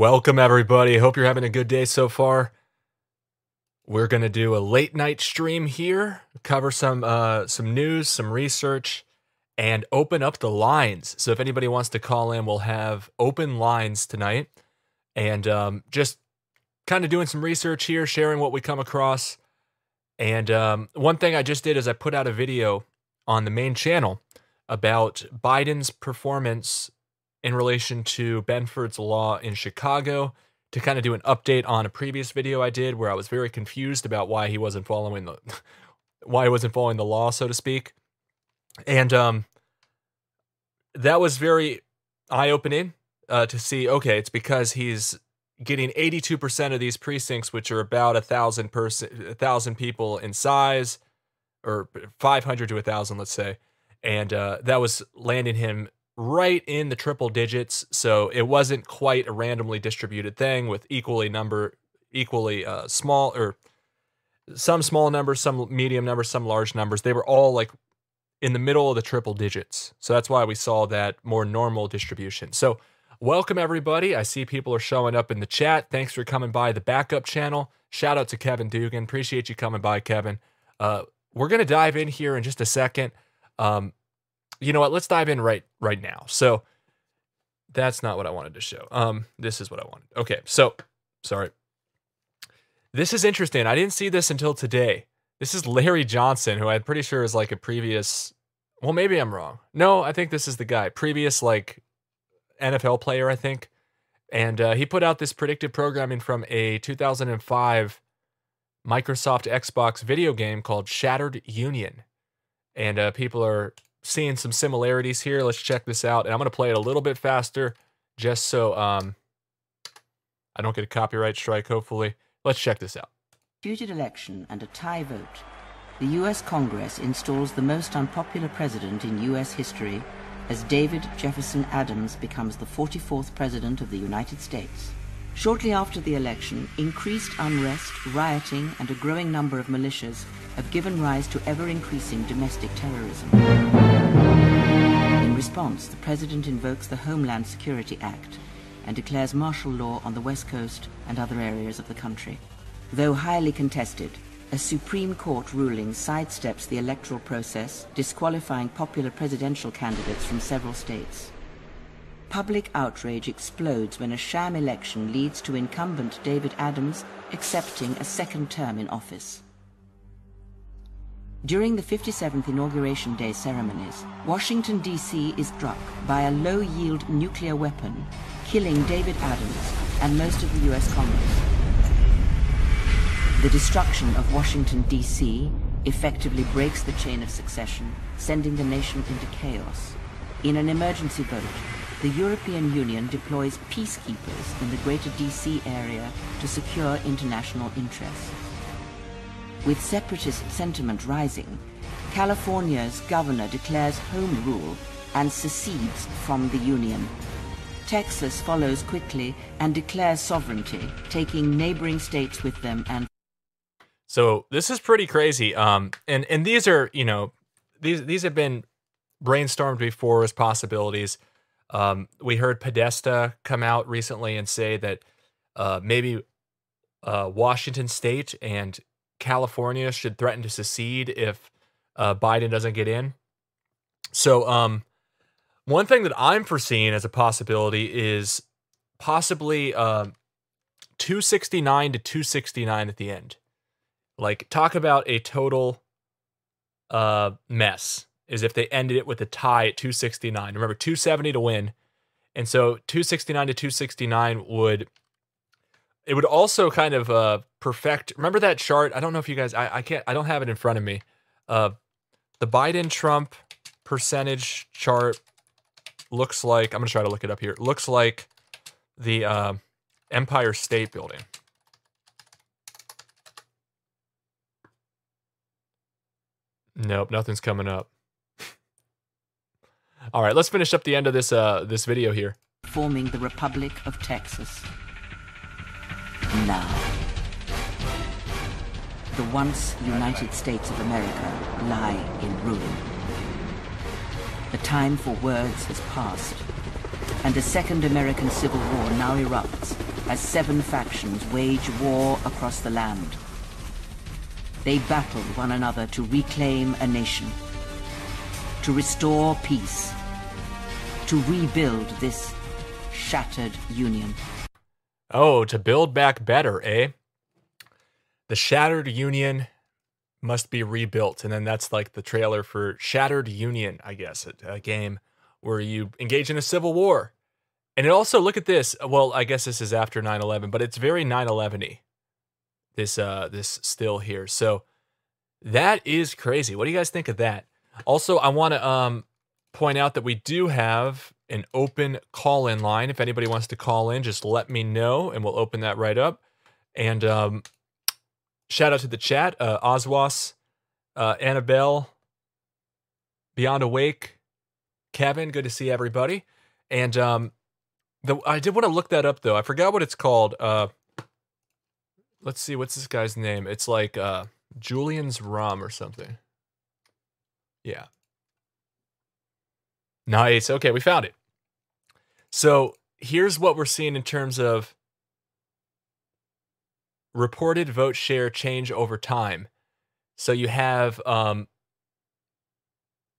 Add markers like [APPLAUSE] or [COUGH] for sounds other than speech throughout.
Welcome, everybody. Hope you're having a good day so far. We're gonna do a late night stream here, cover some uh, some news, some research, and open up the lines. So if anybody wants to call in, we'll have open lines tonight, and um, just kind of doing some research here, sharing what we come across. And um, one thing I just did is I put out a video on the main channel about Biden's performance in relation to Benford's law in Chicago to kind of do an update on a previous video I did where I was very confused about why he wasn't following the [LAUGHS] why he wasn't following the law, so to speak. And um that was very eye-opening uh, to see okay, it's because he's getting 82% of these precincts which are about a thousand person a thousand people in size or 500 to a thousand let's say and uh, that was landing him right in the triple digits. So it wasn't quite a randomly distributed thing with equally number, equally uh, small or some small numbers, some medium numbers, some large numbers. They were all like in the middle of the triple digits. So that's why we saw that more normal distribution. So welcome everybody. I see people are showing up in the chat. Thanks for coming by the backup channel. Shout out to Kevin Dugan. Appreciate you coming by, Kevin. Uh, we're gonna dive in here in just a second. Um, you know what? Let's dive in right right now. So that's not what I wanted to show. Um, this is what I wanted. Okay, so sorry. This is interesting. I didn't see this until today. This is Larry Johnson, who I'm pretty sure is like a previous. Well, maybe I'm wrong. No, I think this is the guy. Previous like NFL player, I think. And uh, he put out this predictive programming from a 2005 Microsoft Xbox video game called Shattered Union. And uh, people are seeing some similarities here. Let's check this out. And I'm going to play it a little bit faster just so um, I don't get a copyright strike, hopefully. Let's check this out. Disputed election and a tie vote. The U.S. Congress installs the most unpopular president in U.S. history as David Jefferson Adams becomes the 44th President of the United States. Shortly after the election, increased unrest, rioting, and a growing number of militias have given rise to ever-increasing domestic terrorism. In response, the President invokes the Homeland Security Act and declares martial law on the West Coast and other areas of the country. Though highly contested, a Supreme Court ruling sidesteps the electoral process, disqualifying popular presidential candidates from several states. Public outrage explodes when a sham election leads to incumbent David Adams accepting a second term in office. During the 57th Inauguration Day ceremonies, Washington, D.C. is struck by a low-yield nuclear weapon, killing David Adams and most of the U.S. Congress. The destruction of Washington, D.C. effectively breaks the chain of succession, sending the nation into chaos. In an emergency vote, the European Union deploys peacekeepers in the greater DC area to secure international interests. With separatist sentiment rising, California's governor declares home rule and secedes from the Union. Texas follows quickly and declares sovereignty, taking neighboring states with them and so this is pretty crazy. Um, and and these are you know these these have been brainstormed before as possibilities. Um, we heard Podesta come out recently and say that uh, maybe uh, Washington State and California should threaten to secede if uh, Biden doesn't get in. So, um, one thing that I'm foreseeing as a possibility is possibly uh, 269 to 269 at the end. Like, talk about a total uh, mess is if they ended it with a tie at 269. Remember, 270 to win. And so 269 to 269 would it would also kind of uh perfect remember that chart? I don't know if you guys I, I can't I don't have it in front of me. Uh the Biden Trump percentage chart looks like I'm gonna try to look it up here. It looks like the uh, Empire State Building. Nope, nothing's coming up. [LAUGHS] All right, let's finish up the end of this uh this video here. forming the Republic of Texas. Now, the once United States of America lie in ruin. The time for words has passed, and a second American Civil War now erupts as seven factions wage war across the land. They battle one another to reclaim a nation, to restore peace, to rebuild this shattered union. Oh, to build back better, eh? The Shattered Union must be rebuilt. And then that's like the trailer for Shattered Union, I guess, a, a game where you engage in a civil war. And it also, look at this. Well, I guess this is after 9 11, but it's very 9 11 y. This, uh, this still here. So that is crazy. What do you guys think of that? Also, I want to um, point out that we do have an open call in line. If anybody wants to call in, just let me know and we'll open that right up. And um, shout out to the chat uh, Oswas, uh, Annabelle, Beyond Awake, Kevin. Good to see everybody. And um, the, I did want to look that up though. I forgot what it's called. Uh, let's see. What's this guy's name? It's like uh, Julian's Rum or something. Yeah. Nice. Okay, we found it. So here's what we're seeing in terms of reported vote share change over time. So you have um,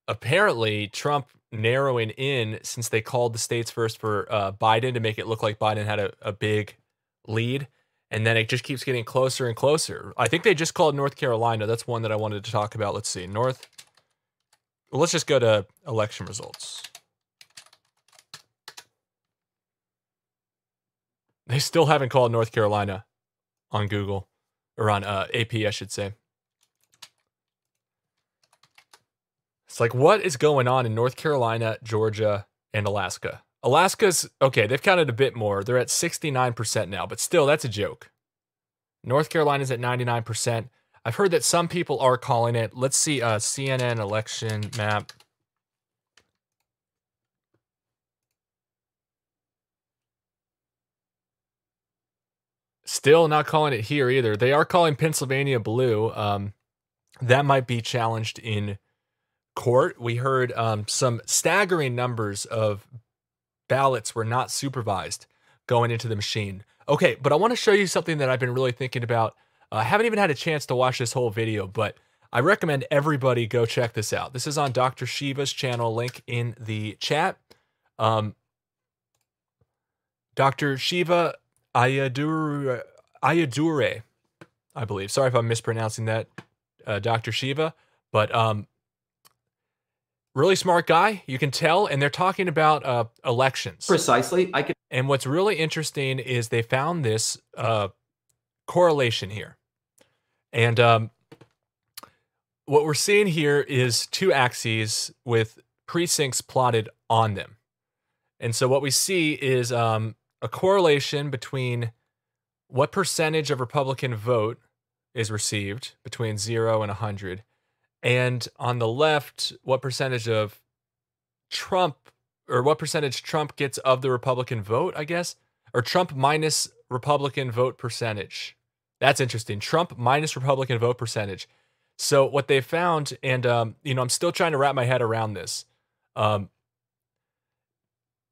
apparently Trump narrowing in since they called the states first for uh, Biden to make it look like Biden had a, a big lead. And then it just keeps getting closer and closer. I think they just called North Carolina. That's one that I wanted to talk about. Let's see. North. Let's just go to election results. They still haven't called North Carolina on Google or on uh, AP, I should say. It's like, what is going on in North Carolina, Georgia, and Alaska? Alaska's okay, they've counted a bit more. They're at 69% now, but still, that's a joke. North Carolina's at 99%. I've heard that some people are calling it. Let's see, a CNN election map. Still not calling it here either. They are calling Pennsylvania blue. Um, that might be challenged in court. We heard um, some staggering numbers of ballots were not supervised going into the machine. Okay, but I want to show you something that I've been really thinking about. Uh, I haven't even had a chance to watch this whole video, but I recommend everybody go check this out. This is on Dr. Shiva's channel, link in the chat. Um, Dr. Shiva Ayadure, Ayadure, I believe. Sorry if I'm mispronouncing that, uh, Dr. Shiva, but um, really smart guy. You can tell, and they're talking about uh, elections. Precisely, I could. And what's really interesting is they found this uh, correlation here, and um, what we're seeing here is two axes with precincts plotted on them. And so what we see is um, a correlation between what percentage of Republican vote is received between zero and 100, and on the left, what percentage of Trump or what percentage Trump gets of the Republican vote, I guess, or Trump minus Republican vote percentage. That's interesting. Trump minus Republican vote percentage. So what they found, and um, you know, I'm still trying to wrap my head around this. Um,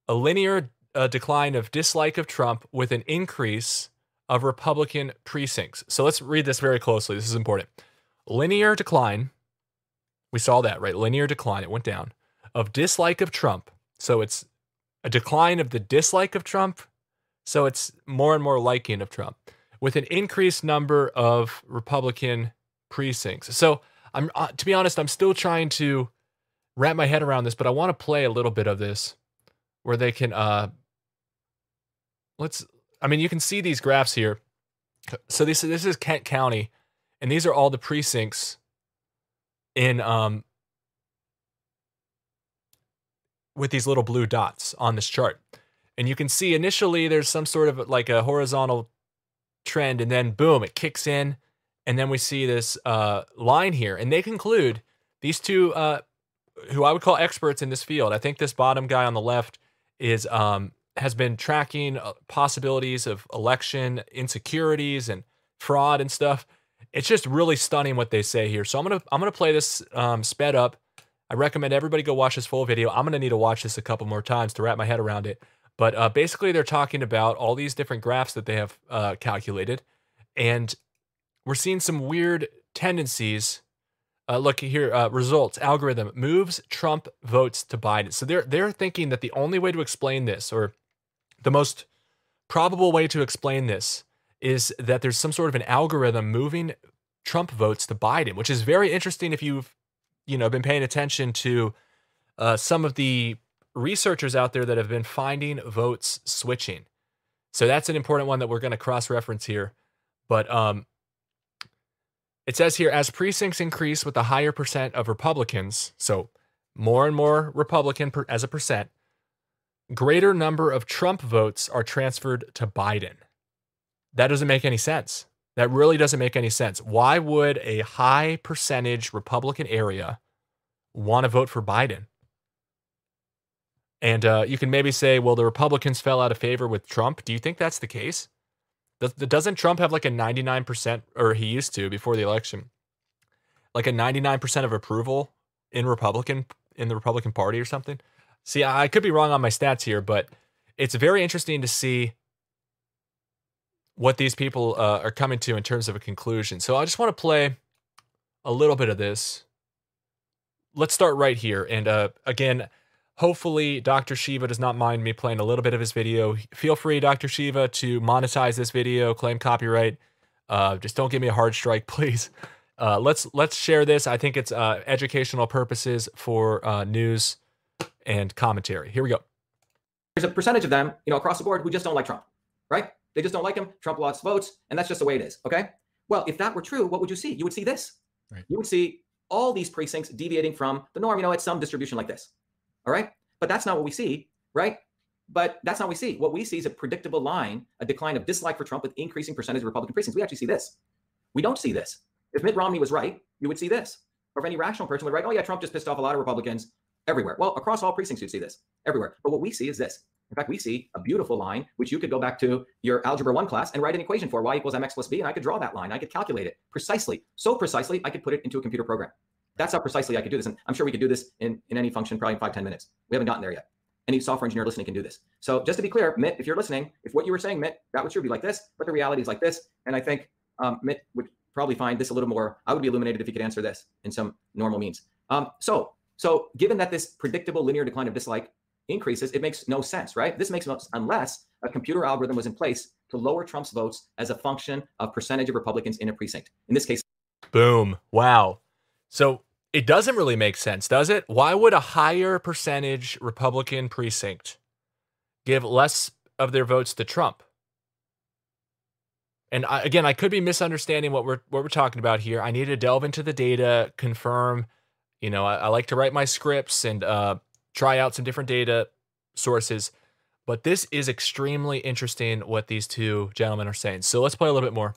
a linear uh, decline of dislike of Trump with an increase of Republican precincts. So let's read this very closely. This is important. Linear decline. We saw that, right? Linear decline. It went down of dislike of Trump. So it's a decline of the dislike of Trump. So it's more and more liking of Trump with an increased number of Republican precincts. So I'm uh, to be honest, I'm still trying to wrap my head around this, but I want to play a little bit of this where they can uh let's I mean you can see these graphs here. So this this is Kent County and these are all the precincts in um with these little blue dots on this chart. And you can see initially there's some sort of like a horizontal trend and then boom it kicks in and then we see this uh, line here and they conclude these two uh, who i would call experts in this field i think this bottom guy on the left is um, has been tracking uh, possibilities of election insecurities and fraud and stuff. It's just really stunning what they say here. So I'm gonna I'm gonna play this um, sped up. I recommend everybody go watch this full video. I'm gonna need to watch this a couple more times to wrap my head around it. But uh, basically, they're talking about all these different graphs that they have uh, calculated, and we're seeing some weird tendencies. Uh, look here, uh, results algorithm moves Trump votes to Biden. So they're they're thinking that the only way to explain this, or the most probable way to explain this, is that there's some sort of an algorithm moving Trump votes to Biden, which is very interesting if you've you know been paying attention to uh, some of the researchers out there that have been finding votes switching. So that's an important one that we're going to cross reference here. But um, it says here as precincts increase with a higher percent of Republicans, so more and more Republican per, as a percent, greater number of Trump votes are transferred to Biden. That doesn't make any sense. That really doesn't make any sense. Why would a high percentage Republican area want to vote for Biden? And uh, you can maybe say, well, the Republicans fell out of favor with Trump. Do you think that's the case? Doesn't Trump have like a 99%, or he used to before the election, like a 99% of approval in Republican, in the Republican Party or something? See, I could be wrong on my stats here, but it's very interesting to see what these people uh, are coming to in terms of a conclusion. So I just want to play a little bit of this. Let's start right here. And uh, again, hopefully Dr. Shiva does not mind me playing a little bit of his video. Feel free, Dr. Shiva, to monetize this video, claim copyright. Uh, just don't give me a hard strike, [LAUGHS] please. Uh, let's let's share this. I think it's uh, educational purposes for uh, news and commentary. Here we go. There's a percentage of them, you know, across the board who just don't like Trump, right? They just don't like him. Trump lost votes, and that's just the way it is. Okay. Well, if that were true, what would you see? You would see this. Right. You would see all these precincts deviating from the norm, you know, at some distribution like this. All right. But that's not what we see, right? But that's not what we see. What we see is a predictable line, a decline of dislike for Trump with increasing percentage of Republican precincts. We actually see this. We don't see this. If Mitt Romney was right, you would see this. Or if any rational person would write, oh, yeah, Trump just pissed off a lot of Republicans everywhere. Well, across all precincts, you'd see this everywhere. But what we see is this. In fact, we see a beautiful line, which you could go back to your algebra one class and write an equation for y equals mx plus b, and I could draw that line. I could calculate it precisely. So precisely, I could put it into a computer program. That's how precisely I could do this. And I'm sure we could do this in, in any function, probably in five ten minutes. We haven't gotten there yet. Any software engineer listening can do this. So just to be clear, Mitt, if you're listening, if what you were saying, Mitt, that would sure be like this, but the reality is like this. And I think um, Mitt would probably find this a little more, I would be illuminated if he could answer this in some normal means. Um, so, so given that this predictable linear decline of dislike increases, it makes no sense, right? This makes sense unless a computer algorithm was in place to lower Trump's votes as a function of percentage of Republicans in a precinct. In this case, boom. Wow. So it doesn't really make sense, does it? Why would a higher percentage Republican precinct give less of their votes to Trump? And I, again, I could be misunderstanding what we're what we're talking about here. I need to delve into the data, confirm. You know, I, I like to write my scripts and uh, try out some different data sources. But this is extremely interesting what these two gentlemen are saying. So let's play a little bit more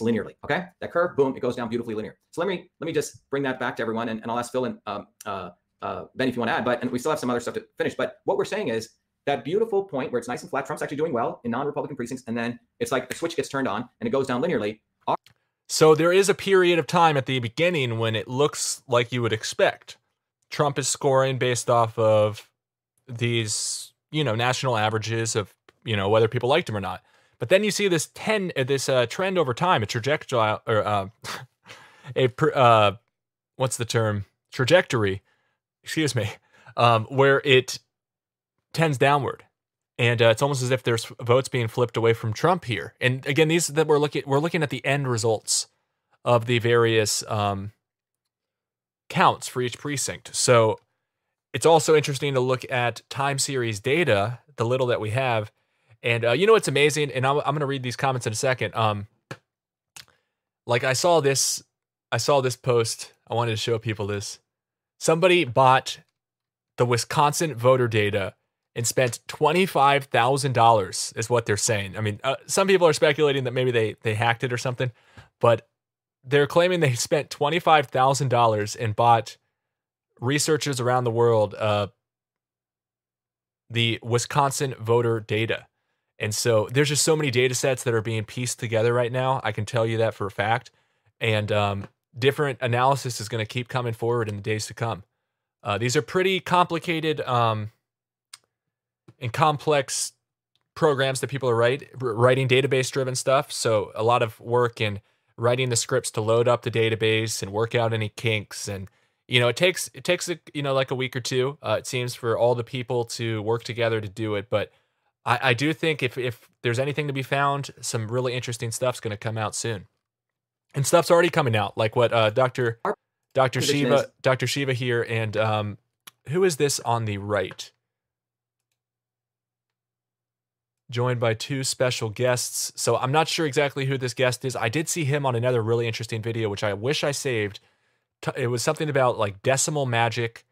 linearly. Okay, that curve, boom, it goes down beautifully linear. So let me let me just bring that back to everyone, and, and I'll ask Phil and um, uh, uh, Ben if you want to add. But and we still have some other stuff to finish. But what we're saying is that beautiful point where it's nice and flat. Trump's actually doing well in non-Republican precincts, and then it's like the switch gets turned on and it goes down linearly. So there is a period of time at the beginning when it looks like you would expect. Trump is scoring based off of these, you know, national averages of, you know, whether people liked him or not. But then you see this ten uh, this uh, trend over time, a trajectory or uh, [LAUGHS] a uh, what's the term trajectory? Excuse me, um, where it tends downward, and uh, it's almost as if there's votes being flipped away from Trump here. And again, these that we're looking we're looking at the end results of the various um, counts for each precinct. So it's also interesting to look at time series data, the little that we have, and uh, you know what's amazing? And I'm, I'm going to read these comments in a second. Um, like I saw this, I saw this post. I wanted to show people this. Somebody bought the Wisconsin voter data and spent twenty five thousand dollars. Is what they're saying. I mean, uh, some people are speculating that maybe they they hacked it or something, but they're claiming they spent twenty five thousand dollars and bought researchers around the world uh, the Wisconsin voter data. And so there's just so many data sets that are being pieced together right now. I can tell you that for a fact. And um, different analysis is going to keep coming forward in the days to come. Uh, these are pretty complicated um, and complex programs that people are write, writing database driven stuff. So a lot of work in writing the scripts to load up the database and work out any kinks. And you know it takes it takes a, you know like a week or two uh, it seems for all the people to work together to do it. But I, I do think if if there's anything to be found some really interesting stuff's going to come out soon. And stuff's already coming out like what uh, dr dr shiva dr shiva here and um who is this on the right joined by two special guests. So I'm not sure exactly who this guest is. I did see him on another really interesting video, which I wish I saved. It was something about like decimal magic.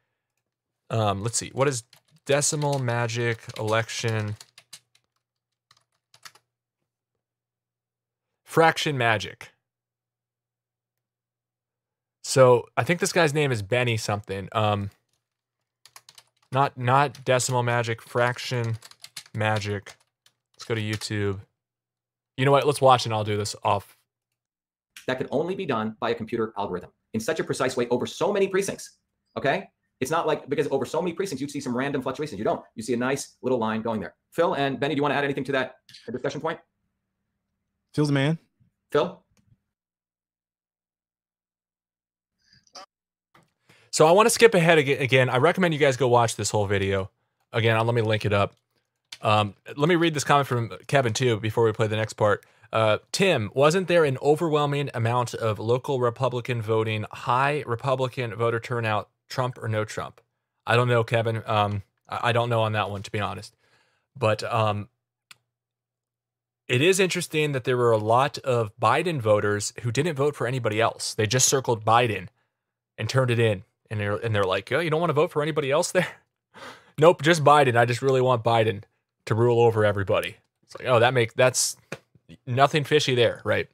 Um, let's see, what is decimal magic election fraction magic? So I think this guy's name is Benny something. Um, not not decimal magic, fraction magic. Let's go to YouTube. You know what? Let's watch and I'll do this off. That could only be done by a computer algorithm in such a precise way over so many precincts. Okay. It's not like because over so many precincts, you'd see some random fluctuations. You don't. You see a nice little line going there. Phil and Benny, do you want to add anything to that discussion point? Phil's the man. Phil? So I want to skip ahead again. I recommend you guys go watch this whole video. Again, let me link it up. Um, let me read this comment from Kevin too before we play the next part. Uh, Tim, wasn't there an overwhelming amount of local Republican voting, high Republican voter turnout, Trump or no Trump? I don't know, Kevin. Um, I don't know on that one, to be honest. But um, it is interesting that there were a lot of Biden voters who didn't vote for anybody else. They just circled Biden and turned it in. And they're, and they're like, oh, you don't want to vote for anybody else there? [LAUGHS] nope, just Biden. I just really want Biden to rule over everybody. It's like, oh, that makes that's nothing fishy there, right?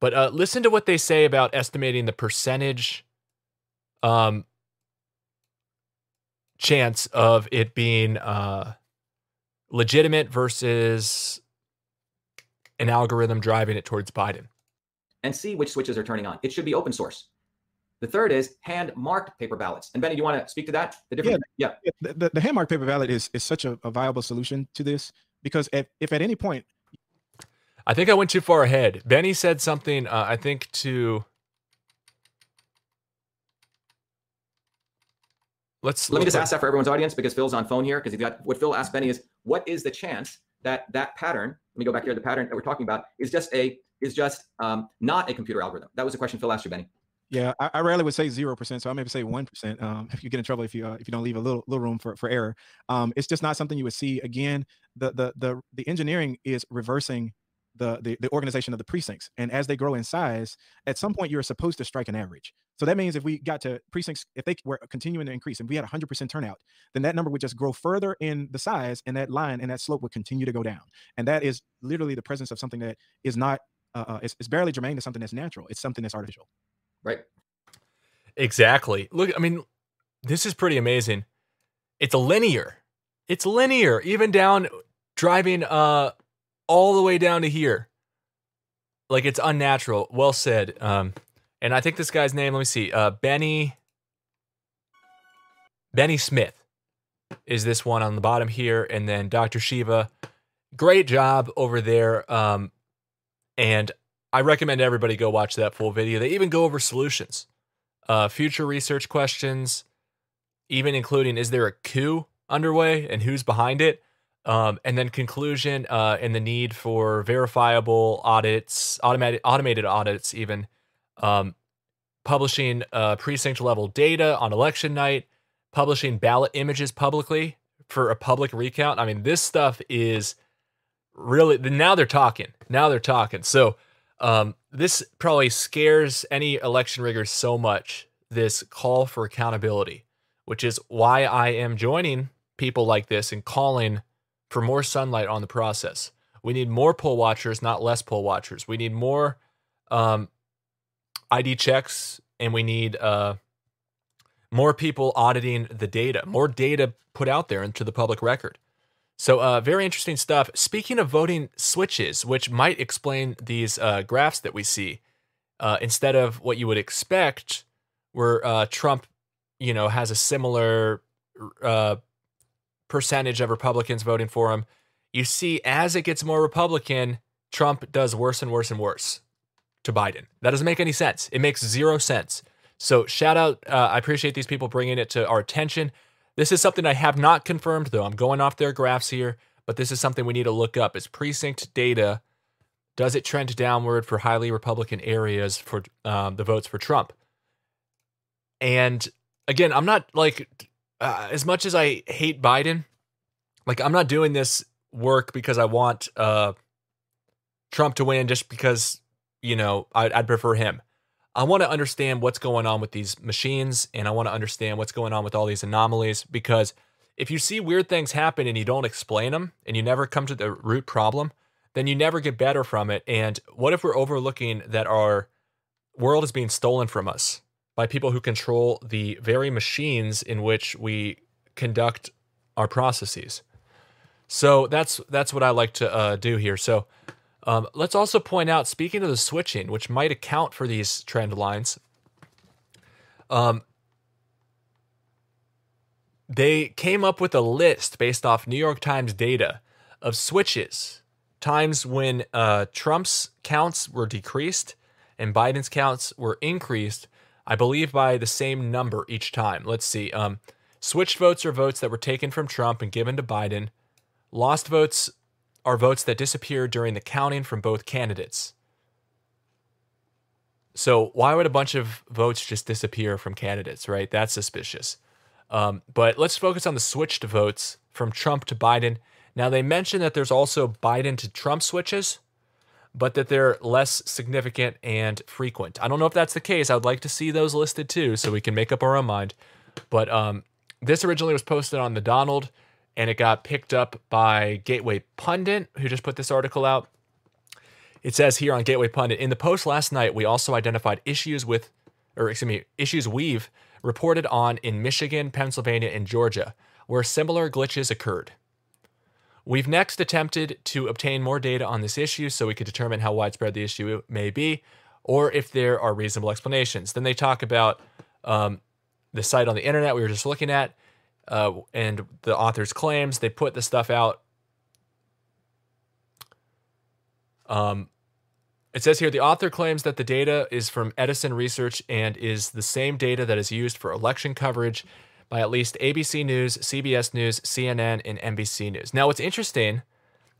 But uh, listen to what they say about estimating the percentage um, chance of it being uh, legitimate versus an algorithm driving it towards Biden. And see which switches are turning on. It should be open source. The third is hand marked paper ballots. And Benny, do you want to speak to that? The different, yeah, yeah. The, the hand marked paper ballot is is such a, a viable solution to this because if, if at any point, I think I went too far ahead. Benny said something. Uh, I think to let's let me just ask that for everyone's audience because Phil's on phone here because he got what Phil asked Benny is what is the chance that that pattern? Let me go back here. The pattern that we're talking about is just a is just um, not a computer algorithm. That was a question Phil asked you, Benny. Yeah, I, I, rarely would say zero percent, so I maybe say one percent. Um, if you get in trouble if you uh, if you don't leave a little little room for, for error, um, it's just not something you would see. Again, the the the the engineering is reversing the, the the organization of the precincts, and as they grow in size, at some point you're supposed to strike an average. So that means if we got to precincts, if they were continuing to increase, and we had 100% turnout, then that number would just grow further in the size, and that line and that slope would continue to go down. And that is literally the presence of something that is not uh, uh it's, it's barely germane to something that's natural. It's something that's artificial. Right. Exactly. Look, I mean, this is pretty amazing. It's linear. It's linear, even down driving uh all the way down to here. Like it's unnatural. Well said. Um, and I think this guy's name, let me see, uh, Benny Benny Smith is this one on the bottom here, and then Dr. Shiva. Great job over there. Um, and I recommend everybody go watch that full video. They even go over solutions, uh, future research questions, even including is there a coup underway and who's behind it? Um, and then conclusion uh, and the need for verifiable audits, automated automated audits, even um, publishing uh, precinct level data on election night, publishing ballot images publicly for a public recount. I mean, this stuff is really now they're talking. Now they're talking. So um, this probably scares any election riggers so much, this call for accountability, which is why I am joining people like this and calling for more sunlight on the process. We need more poll watchers, not less poll watchers. We need more um, ID checks, and we need uh, more people auditing the data, more data put out there into the public record. So, uh, very interesting stuff. Speaking of voting switches, which might explain these uh, graphs that we see, uh, instead of what you would expect, where uh, Trump, you know, has a similar uh, percentage of Republicans voting for him, you see as it gets more Republican, Trump does worse and worse and worse to Biden. That doesn't make any sense. It makes zero sense. So, shout out. Uh, I appreciate these people bringing it to our attention. This is something I have not confirmed, though. I'm going off their graphs here, but this is something we need to look up. Is precinct data does it trend downward for highly Republican areas for um, the votes for Trump? And again, I'm not like uh, as much as I hate Biden, like I'm not doing this work because I want uh, Trump to win just because you know I'd, I'd prefer him. I want to understand what's going on with these machines, and I want to understand what's going on with all these anomalies because if you see weird things happen and you don't explain them and you never come to the root problem, then you never get better from it. And what if we're overlooking that our world is being stolen from us by people who control the very machines in which we conduct our processes? So that's that's what I like to uh, do here. So um, let's also point out, speaking of the switching, which might account for these trend lines, um, they came up with a list based off New York Times data of switches times when uh, Trump's counts were decreased and Biden's counts were increased, I believe by the same number each time. Let's see. Um, switched votes are votes that were taken from Trump and given to Biden. Lost votes are votes that disappeared during the counting from both candidates. So why would a bunch of votes just disappear from candidates, right? That's suspicious. Um, but let's focus on the switched votes from Trump to Biden now, they mention that there's also Biden to Trump switches, but that they're less significant and frequent. I don't know if that's the case. I would like to see those listed too so we can make up our own mind. But um, this originally was posted on the Donald and it got picked up by Gateway Pundit, who just put this article out. It says here on Gateway Pundit In the post last night, we also identified issues with, or excuse me, issues we've reported on in Michigan, Pennsylvania, and Georgia, where similar glitches occurred. We've next attempted to obtain more data on this issue so we could determine how widespread the issue may be or if there are reasonable explanations. Then they talk about um, the site on the internet we were just looking at uh, and the author's claims. They put the stuff out. Um, it says here the author claims that the data is from Edison Research and is the same data that is used for election coverage by at least ABC News, CBS News, CNN, and NBC News. Now, what's interesting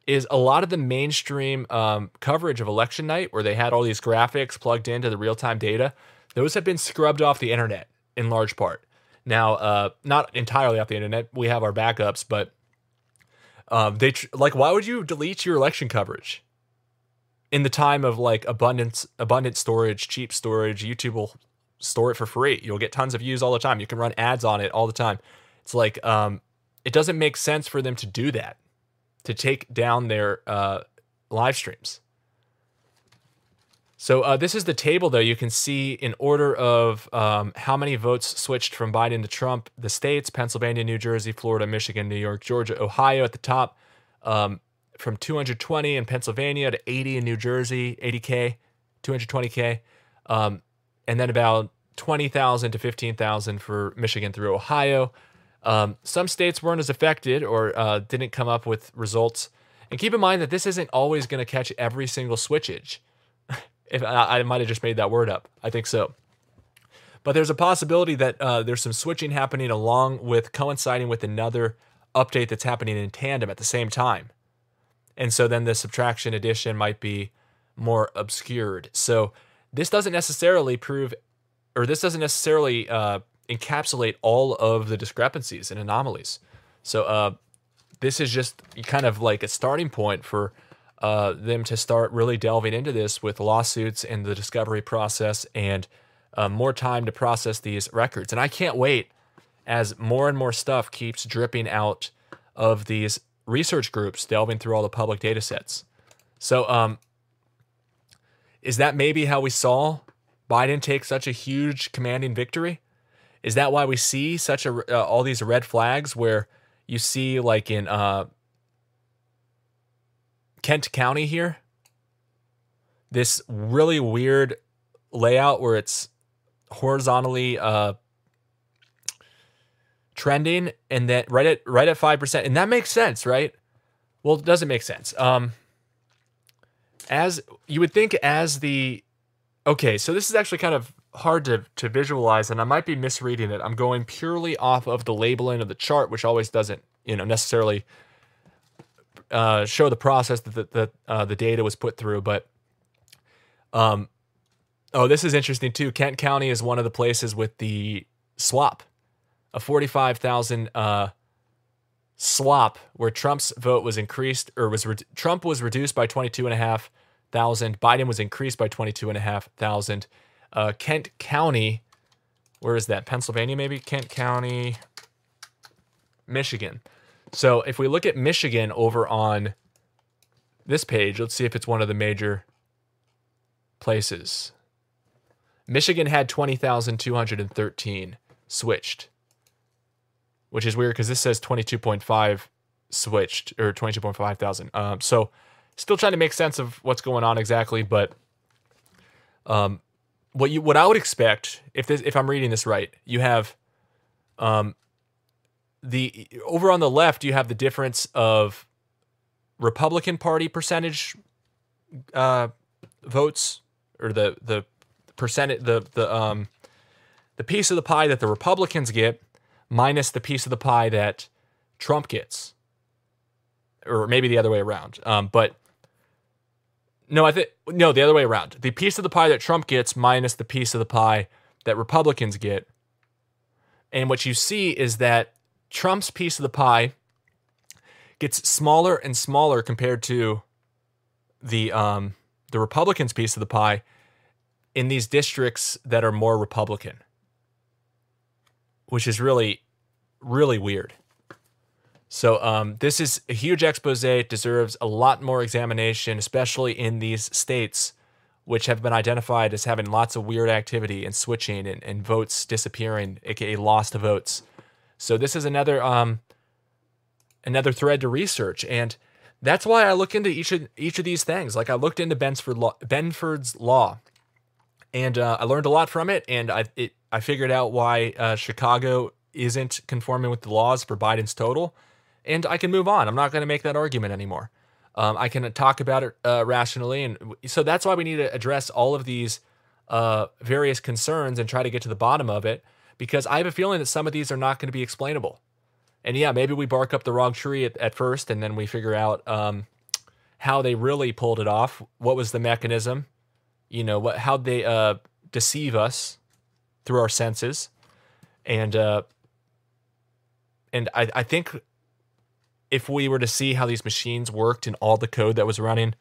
is a lot of the mainstream um, coverage of election night, where they had all these graphics plugged into the real time data, those have been scrubbed off the internet in large part. Now, uh, not entirely off the internet. We have our backups, but um, they tr- like why would you delete your election coverage in the time of like abundance, abundant storage, cheap storage? YouTube will store it for free. You'll get tons of views all the time. You can run ads on it all the time. It's like um, it doesn't make sense for them to do that, to take down their uh, live streams. So uh, this is the table, though. You can see in order of um, how many votes switched from Biden to Trump. The states: Pennsylvania, New Jersey, Florida, Michigan, New York, Georgia, Ohio at the top. Um, from 220 in Pennsylvania to 80 in New Jersey, 80k, 220k. Um, and then about 20,000 to 15,000 for Michigan through Ohio. Um, some states weren't as affected or uh, didn't come up with results. And keep in mind that this isn't always going to catch every single switchage. If I, I might have just made that word up, I think so. But there's a possibility that uh, there's some switching happening along with coinciding with another update that's happening in tandem at the same time. And so then the subtraction addition might be more obscured. So this doesn't necessarily prove, or this doesn't necessarily uh, encapsulate all of the discrepancies and anomalies. So uh, this is just kind of like a starting point for uh, them to start really delving into this with lawsuits and the discovery process and uh, more time to process these records. And I can't wait as more and more stuff keeps dripping out of these research groups delving through all the public data sets. So um, is that maybe how we saw Biden take such a huge commanding victory? Is that why we see such a uh, all these red flags where you see like in uh Kent County here. This really weird layout where it's horizontally uh, trending and then right at right at 5% and that makes sense right? Well it doesn't make sense. Um as you would think as the okay so this is actually kind of hard to, to visualize and i might be misreading it. I'm going purely off of the labeling of the chart which always doesn't you know necessarily uh, show the process that the, the, uh, the data was put through but um oh this is interesting too kent county is one of the places with the swap a 45,000 uh, swap where Trump's vote was increased or was re- Trump was reduced by 22,500, Biden was increased by 22,500. Uh, Kent County, where is that? Pennsylvania, maybe? Kent County, Michigan. So if we look at Michigan over on this page, let's see if it's one of the major places. Michigan had 20,213 switched which is weird because this says 22.5 switched or 22.5 thousand. Um, so still trying to make sense of what's going on exactly, but um, what you what I would expect if this if I'm reading this right, you have um the over on the left you have the difference of Republican Party percentage uh, votes or the the percentage the the um the piece of the pie that the Republicans get minus the piece of the pie that Trump gets, or maybe the other way around. Um, but no, I think no, the other way around. The piece of the pie that Trump gets minus the piece of the pie that Republicans get. And what you see is that Trump's piece of the pie gets smaller and smaller compared to the um, the Republicans' piece of the pie in these districts that are more Republican which is really, really weird. So um, this is a huge expose. It deserves a lot more examination, especially in these states which have been identified as having lots of weird activity and switching and, and votes disappearing, aka lost votes. So this is another um, another thread to research, and that's why I look into each of each of these things. Like I looked into Benford law, Benford's law, and uh, I learned a lot from it, and I it I figured out why uh, Chicago isn't conforming with the laws for Biden's total, and I can move on. I'm not going to make that argument anymore. Um, I can talk about it uh, rationally, and so that's why we need to address all of these uh, various concerns and try to get to the bottom of it. Because I have a feeling that some of these are not going to be explainable. And yeah, maybe we bark up the wrong tree at, at first, and then we figure out um, how they really pulled it off. What was the mechanism? You know, what how they uh, deceive us through our senses, and uh, and I, I think if we were to see how these machines worked and all the code that was running,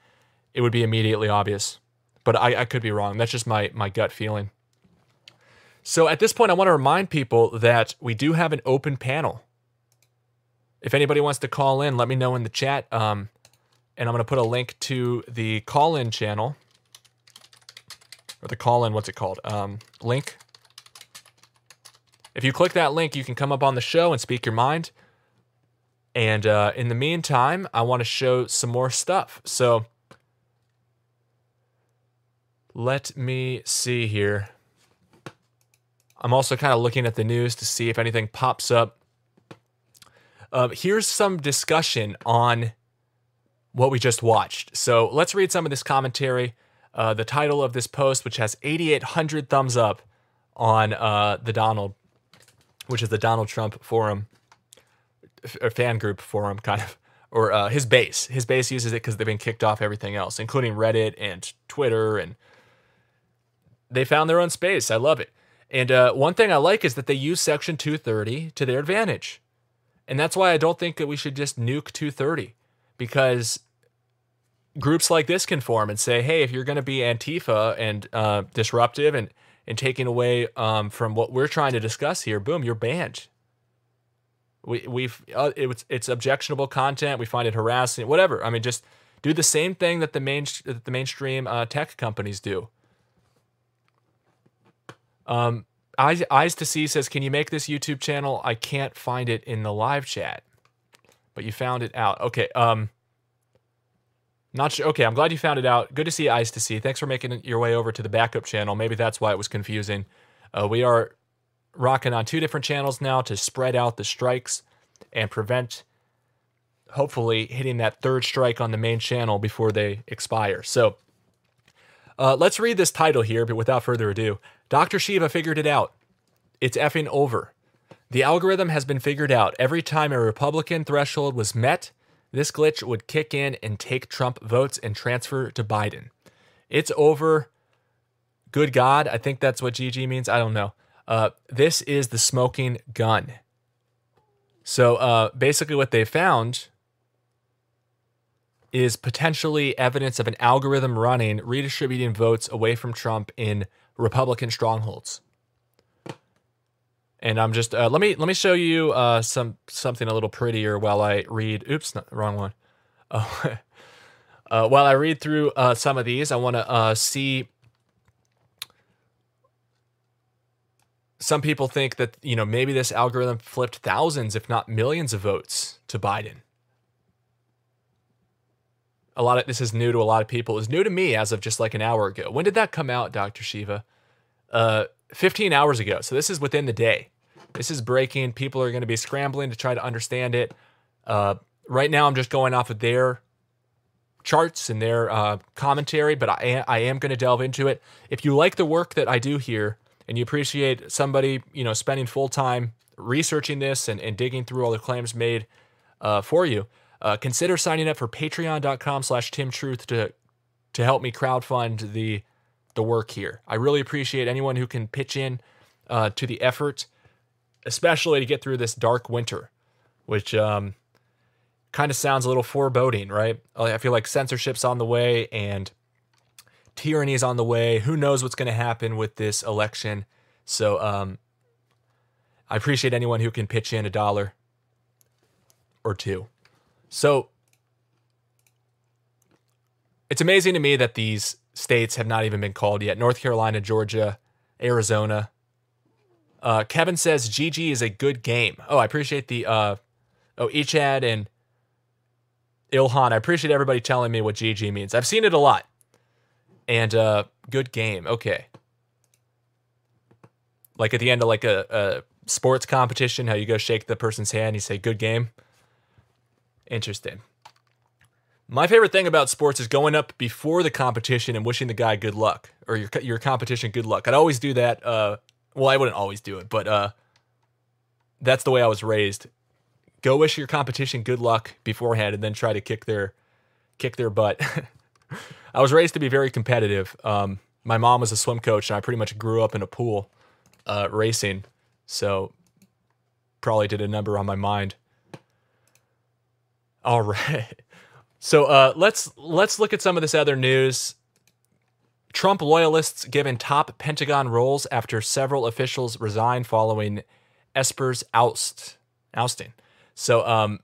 it would be immediately obvious. But I, I could be wrong. That's just my my gut feeling. So at this point, I want to remind people that we do have an open panel. If anybody wants to call in, let me know in the chat. Um, and I'm going to put a link to the call in channel or the call in, what's it called? Um, link if you click that link, you can come up on the show and speak your mind. And uh, in the meantime, I want to show some more stuff. So let me see here. I'm also kind of looking at the news to see if anything pops up. Uh, here's some discussion on what we just watched. So let's read some of this commentary. Uh, the title of this post, which has 8,800 thumbs up on uh, the Donald which is the Donald Trump forum or fan group forum, kind of, or uh, his base. His base uses it because they've been kicked off everything else, including Reddit and Twitter, and they found their own space. I love it. And uh, one thing I like is that they use Section 230 to their advantage. And that's why I don't think that we should just nuke 230 because groups like this can form and say, hey, if you're going to be Antifa and uh, disruptive and and taking away um, from what we're trying to discuss here, boom, you're banned. We we've uh, it's it's objectionable content. We find it harassing, whatever. I mean, just do the same thing that the main that the mainstream uh, tech companies do. Um, eyes eyes to see says, can you make this YouTube channel? I can't find it in the live chat, but you found it out. Okay. Um. Not sure. Okay, I'm glad you found it out. Good to see Eyes to see. Thanks for making your way over to the backup channel. Maybe that's why it was confusing. Uh, we are rocking on two different channels now to spread out the strikes and prevent, hopefully, hitting that third strike on the main channel before they expire. So uh, let's read this title here, but without further ado, Dr. Shiva figured it out. It's effing over. The algorithm has been figured out. Every time a Republican threshold was met, this glitch would kick in and take Trump votes and transfer to Biden. It's over. Good God. I think that's what GG means. I don't know. Uh, this is the smoking gun. So uh, basically, what they found is potentially evidence of an algorithm running, redistributing votes away from Trump in Republican strongholds. And I'm just uh, let me let me show you uh, some something a little prettier while I read. Oops, not, wrong one. Oh, [LAUGHS] uh, while I read through uh, some of these, I want to uh, see. Some people think that you know maybe this algorithm flipped thousands, if not millions, of votes to Biden. A lot of this is new to a lot of people. It was new to me as of just like an hour ago. When did that come out, Doctor Shiva? Uh, 15 hours ago. So this is within the day. This is breaking. People are going to be scrambling to try to understand it. Uh, right now, I'm just going off of their charts and their uh, commentary, but I, I am going to delve into it. If you like the work that I do here and you appreciate somebody, you know, spending full time researching this and, and digging through all the claims made uh, for you, uh, consider signing up for patreon.com slash timtruth to to help me crowdfund the the work here. I really appreciate anyone who can pitch in uh, to the effort, especially to get through this dark winter, which um, kind of sounds a little foreboding, right? I feel like censorship's on the way and tyranny's on the way. Who knows what's going to happen with this election? So um, I appreciate anyone who can pitch in a dollar or two. So it's amazing to me that these states have not even been called yet North Carolina, Georgia, Arizona. Uh, Kevin says GG is a good game. Oh, I appreciate the uh, oh Ichad and Ilhan. I appreciate everybody telling me what GG means. I've seen it a lot. And uh, good game. Okay. Like at the end of like a, a sports competition, how you go shake the person's hand, you say good game. Interesting. My favorite thing about sports is going up before the competition and wishing the guy good luck or your your competition good luck. I'd always do that. Uh, well, I wouldn't always do it, but uh, that's the way I was raised. Go wish your competition good luck beforehand, and then try to kick their kick their butt. [LAUGHS] I was raised to be very competitive. Um, my mom was a swim coach, and I pretty much grew up in a pool uh, racing, so probably did a number on my mind. All [LAUGHS] right. So uh, let's let's look at some of this other news. Trump loyalists given top Pentagon roles after several officials resign following Esper's oust ousting. So um,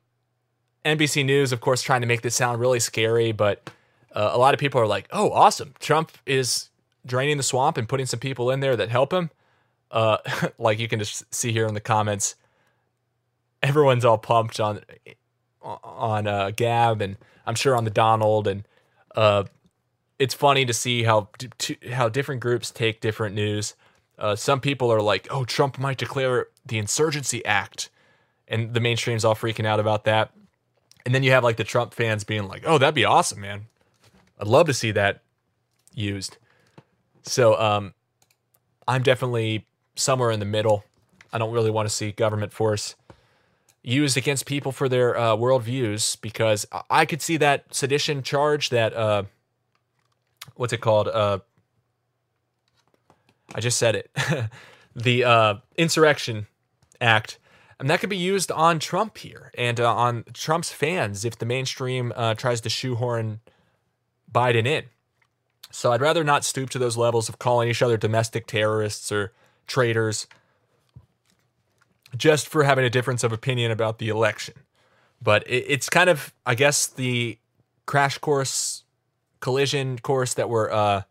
NBC News, of course, trying to make this sound really scary, but uh, a lot of people are like, "Oh, awesome! Trump is draining the swamp and putting some people in there that help him." Uh, [LAUGHS] like you can just see here in the comments, everyone's all pumped on on uh, Gab and I'm sure on the Donald, and uh, it's funny to see how how different groups take different news. Uh, some people are like, "Oh, Trump might declare the Insurgency Act," and the mainstream's all freaking out about that. And then you have like the Trump fans being like, "Oh, that'd be awesome, man! I'd love to see that used." So, um, I'm definitely somewhere in the middle. I don't really want to see government force used against people for their uh, worldviews because I could see that sedition charge that uh, what's it called? Uh, I just said it. [LAUGHS] the uh, insurrection act, and that could be used on Trump here and uh, on Trump's fans if the mainstream uh, tries to shoehorn Biden in. So I'd rather not stoop to those levels of calling each other domestic terrorists or traitors just for having a difference of opinion about the election. But it, it's kind of, I guess, the crash course, collision course that we're uh,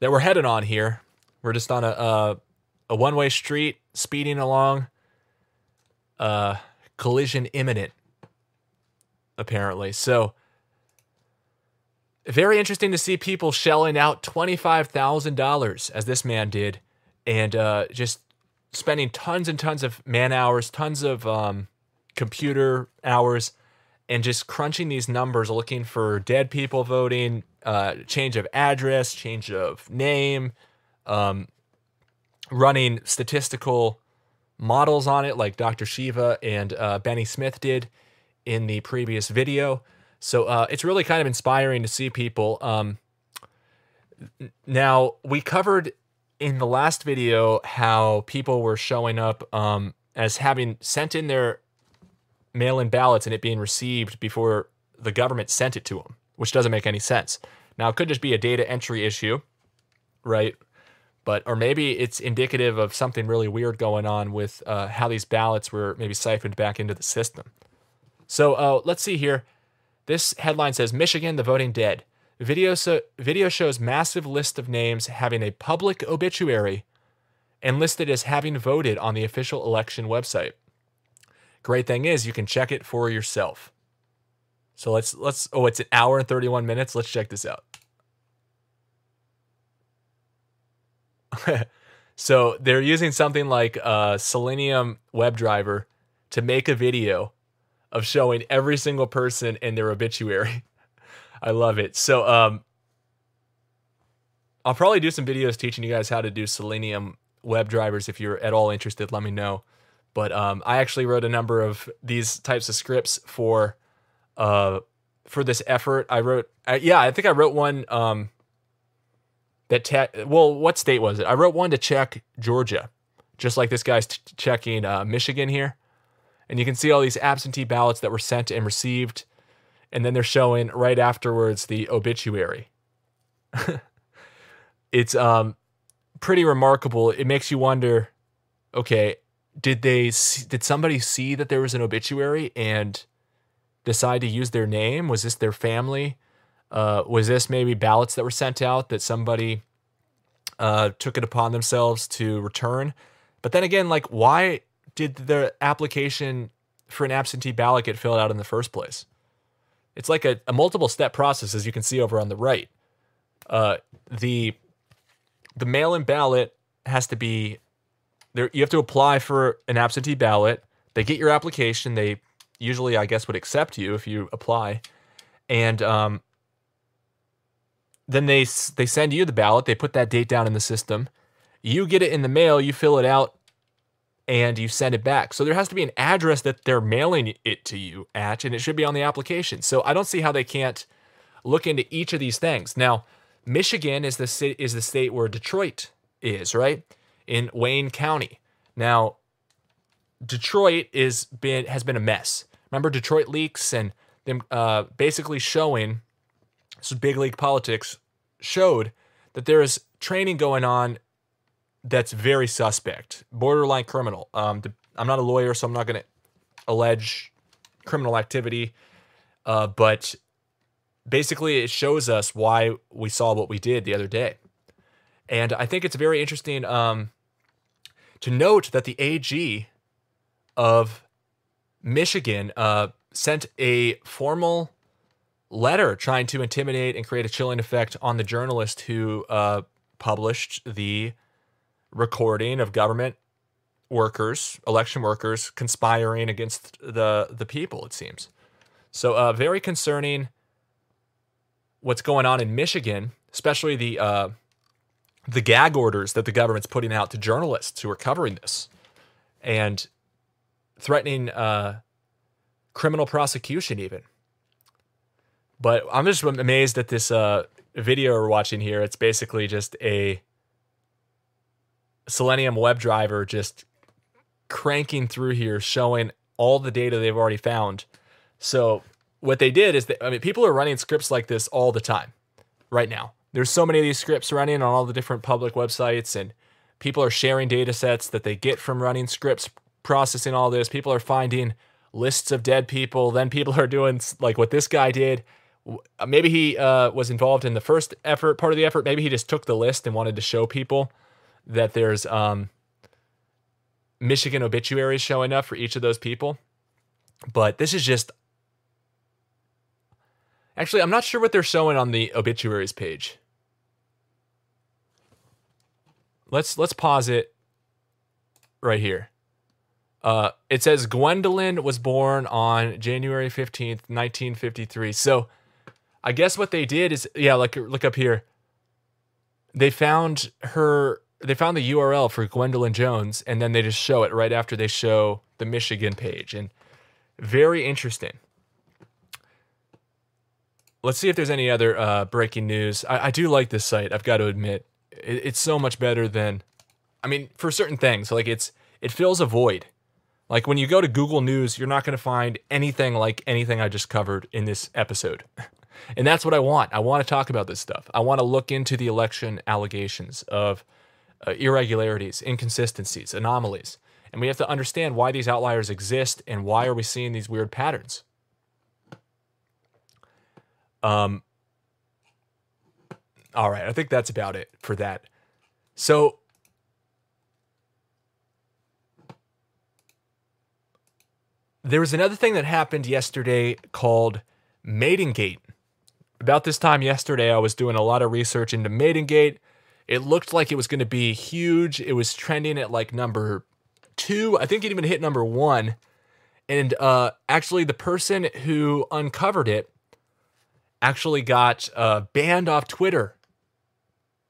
that we're headed on here. We're just on a a, a one way street, speeding along. Uh, collision imminent, apparently. So very interesting to see people shelling out $25,000 as this man did and uh, just spending tons and tons of man hours, tons of um, computer hours, and just crunching these numbers, looking for dead people voting, uh, change of address, change of name, um, running statistical models on it, like Dr. Shiva and uh, Bennie Smith did in the previous video. So uh, it's really kind of inspiring to see people. Um, now, we covered in the last video how people were showing up um, as having sent in their mail in ballots and it being received before the government sent it to them, which doesn't make any sense. Now, it could just be a data entry issue, right? But, or maybe it's indicative of something really weird going on with uh, how these ballots were maybe siphoned back into the system. So uh, let's see here. This headline says Michigan, the voting dead. Video, so, video shows massive list of names having a public obituary and listed as having voted on the official election website. Great thing is you can check it for yourself. So let's let's oh it's an hour and 31 minutes. Let's check this out. [LAUGHS] so they're using something like a Selenium WebDriver to make a video of showing every single person in their obituary. [LAUGHS] I love it. So um I'll probably do some videos teaching you guys how to do Selenium web drivers if you're at all interested, let me know. But um, I actually wrote a number of these types of scripts for uh, for this effort. I wrote, uh, yeah, I think I wrote one um, that te- well, what state was it? I wrote one to check Georgia, just like this guy's t- checking uh, Michigan here, and you can see all these absentee ballots that were sent and received and then they're showing right afterwards the obituary. [LAUGHS] it's um pretty remarkable. It makes you wonder, okay, did they did somebody see that there was an obituary and decide to use their name? Was this their family? Uh, was this maybe ballots that were sent out that somebody uh, took it upon themselves to return? But then again, like, why did the application for an absentee ballot get filled out in the first place? It's like a, a multiple step process, as you can see over on the right. Uh, the the mail in ballot has to be there. You have to apply for an absentee ballot. They get your application. They usually, I guess, would accept you if you apply, and um, then they they send you the ballot. They put that date down in the system. You get it in the mail. You fill it out and you send it back. So there has to be an address that they're mailing it to you at, and it should be on the application. So I don't see how they can't look into each of these things. Now, Michigan is the city, is the state where Detroit is, right? In Wayne County. Now, Detroit is been has been a mess. Remember Detroit leaks and them uh, basically showing so big league politics showed that there is training going on that's very suspect, borderline criminal. Um, I'm not a lawyer, so I'm not going to allege criminal activity, uh, but basically it shows us why we saw what we did the other day. And I think it's very interesting um, to note that the AG of Michigan uh, sent a formal letter trying to intimidate and create a chilling effect on the journalist who uh, published the recording of government workers, election workers, conspiring against the the people. It seems so. Uh, very concerning. What's going on in Michigan, especially the uh, the gag orders that the government's putting out to journalists who are covering this, and threatening uh, criminal prosecution even. But I'm just amazed at this uh, video we're watching here. It's basically just a Selenium WebDriver just cranking through here, showing all the data they've already found. So what they did is that I mean people are running scripts like this all the time right now. There's so many of these scripts running on all the different public websites and people are sharing data sets that they get from running scripts processing all this. People are finding lists of dead people. Then people [LAUGHS] are doing like what this guy did. Maybe he uh, was involved in the first effort, part of the effort. Maybe he just took the list and wanted to show people that there's um, Michigan obituaries showing up for each of those people. But this is just, Actually, I'm not sure what they're showing on the obituaries page. Let's let's pause it right here. Uh, it says Gwendolyn was born on January 15th, 1953. So I guess what they did is, yeah, like look up here. They found her, they found the URL for Gwendolyn Jones, and then they just show it right after they show the Michigan page. And very interesting. Let's see if there's any other uh, breaking news. I, I, do like this site. I've got to admit, it, it's so much better than, I mean, for certain things, like it's it fills a void. Like when you go to Google News, you're not going to find anything like anything I just covered in this episode. [LAUGHS] and that's what I want. I want to talk about this stuff. I want to look into the election allegations of uh, irregularities, inconsistencies, anomalies. And we have to understand why these outliers exist and why are we seeing these weird patterns. Um all right, I think that's about it for that. So there was another thing that happened yesterday called Maidengate. About this time yesterday, I was doing a lot of research into Maidengate. It looked like it was going to be huge. It was trending at like number two. I think it even hit number one. And uh, actually, the person who uncovered it actually got uh, banned off Twitter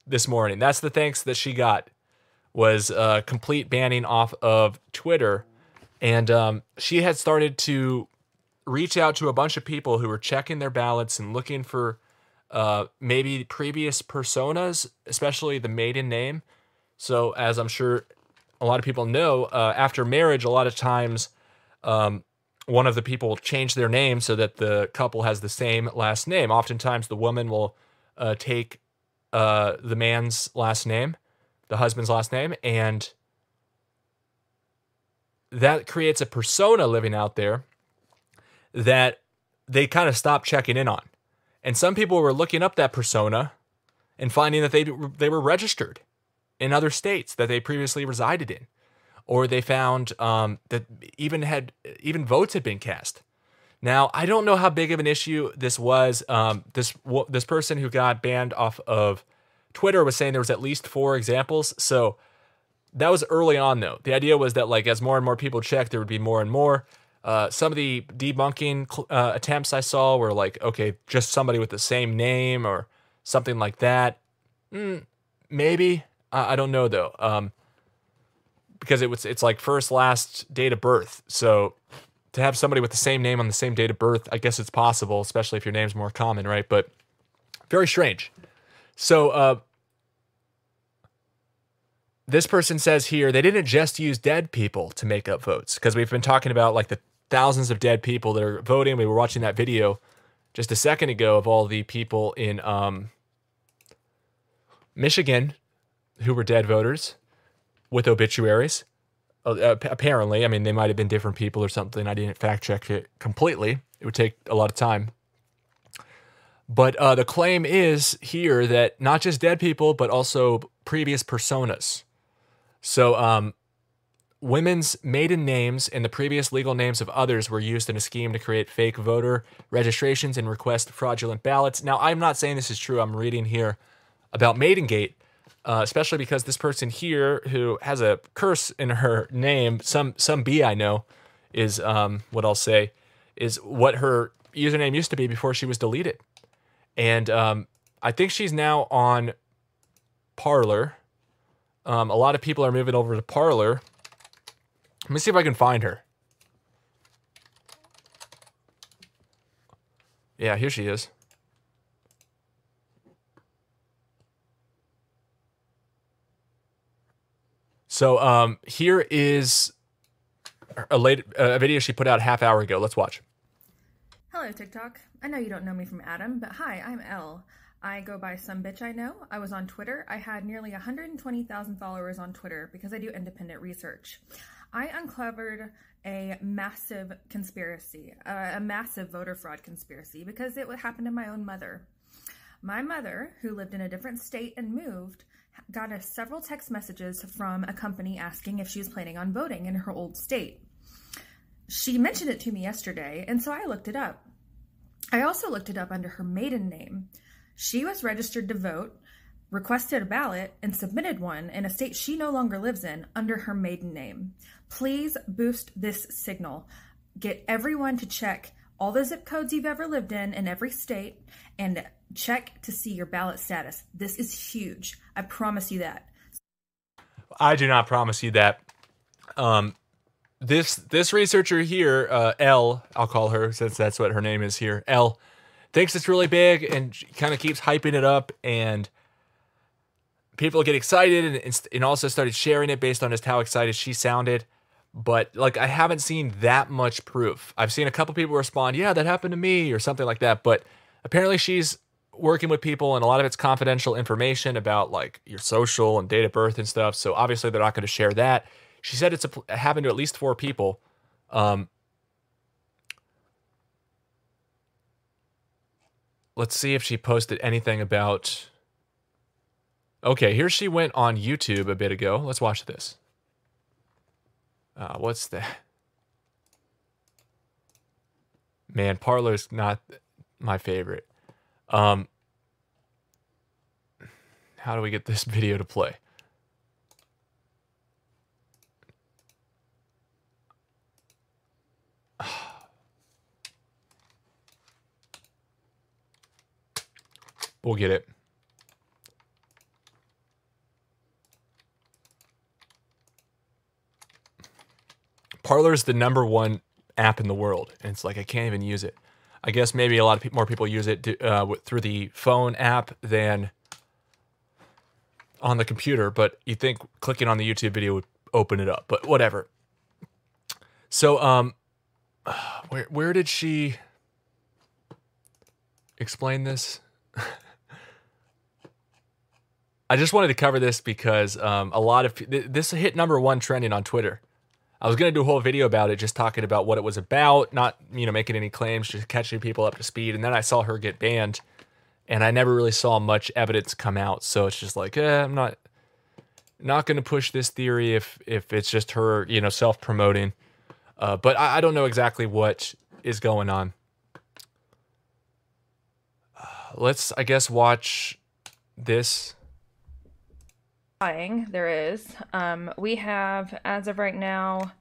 this morning. That's the thanks that she got was uh, complete banning off of Twitter and um, she had started to reach out to a bunch of people who were checking their ballots and looking for uh, maybe previous personas, especially the maiden name. So, as I'm sure a lot of people know, uh, after marriage, a lot of times um, one of the people will change their name so that the couple has the same last name. Oftentimes, the woman will uh, take uh, the man's last name, the husband's last name, and that creates a persona living out there that they kind of stop checking in on. And some people were looking up that persona and finding that they they were registered in other states that they previously resided in, or they found um, that even had even votes had been cast. Now I don't know how big of an issue this was. Um, this this person who got banned off of Twitter was saying there was at least four examples. So that was early on though. The idea was that like as more and more people checked, there would be more and more. Uh, some of the debunking uh, attempts I saw were like, okay, just somebody with the same name or something like that. Mm, maybe I, I don't know though, um, because it was it's like first last date of birth. So to have somebody with the same name on the same date of birth, I guess it's possible, especially if your name's more common, right? But very strange. So uh, this person says here they didn't just use dead people to make up votes because we've been talking about like the thousands of dead people that are voting. We were watching that video just a second ago of all the people in um, Michigan who were dead voters with obituaries. Uh, apparently, I mean, they might have been different people or something. I didn't fact check it completely. It would take a lot of time. But uh, the claim is here that not just dead people, but also previous personas so, um, women's maiden names and the previous legal names of others were used in a scheme to create fake voter registrations and request fraudulent ballots. Now, I'm not saying this is true. I'm reading here about Maidengate, uh, especially because this person here who has a curse in her name, some some B I know, is um, what I'll say is what her username used to be before she was deleted, and um, I think she's now on Parler um, a lot of people are moving over to Parler. Let me see if I can find her. Yeah, here she is. So um, here is a late a video she put out half hour ago. Let's watch. Hello, TikTok. I know you don't know me from Adam, but hi, I'm Elle. I go by some bitch I know. I was on Twitter. I had nearly 120,000 followers on Twitter because I do independent research. I uncovered a massive conspiracy, a massive voter fraud conspiracy, because it would happen to my own mother. My mother, who lived in a different state and moved, got several text messages from a company asking if she was planning on voting in her old state. She mentioned it to me yesterday, and so I looked it up. I also looked it up under her maiden name. She was registered to vote, requested a ballot, and submitted one in a state she no longer lives in under her maiden name. Please boost this signal. Get everyone to check all the zip codes you've ever lived in in every state and check to see your ballot status. This is huge. I promise you that. I do not promise you that. Um, this this researcher here, uh, Elle, I'll call her since that's what her name is here. Elle thinks it's really big and kind of keeps hyping it up, and people get excited and, and also started sharing it based on just how excited she sounded. But like, I haven't seen that much proof. I've seen a couple people respond, "Yeah, that happened to me" or something like that. But apparently, she's working with people, and a lot of it's confidential information about like your social and date of birth and stuff. So obviously, they're not going to share that. She said it's a, happened to at least four people. Um, let's see if she posted anything about. Okay, here she went on YouTube a bit ago. Let's watch this. Uh, what's that? Man, Parler's not my favorite. Um, how do we get this [LAUGHS] video to play? [SIGHS] We'll get it. Parler is the number one app in the world, and it's like I can't even use it. I guess maybe a lot of pe- more people use it uh, through the phone app than on the computer. But you think clicking on the YouTube video would open it up, but whatever. So, um, [SIGHS] where where did she explain this? [LAUGHS] I just wanted to cover this because um, a lot of this hit number one trending on Twitter. I was gonna do a whole video about it, just talking about what it was about, not you know making any claims, just catching people up to speed. And then I saw her get banned, and I never really saw much evidence come out. So it's just like, eh, I'm not not gonna push this theory if if it's just her, you know, self promoting. Uh, but I, I, don't know exactly what is going on. Uh, let's, I guess, watch this there is. Um, we have, as of right now,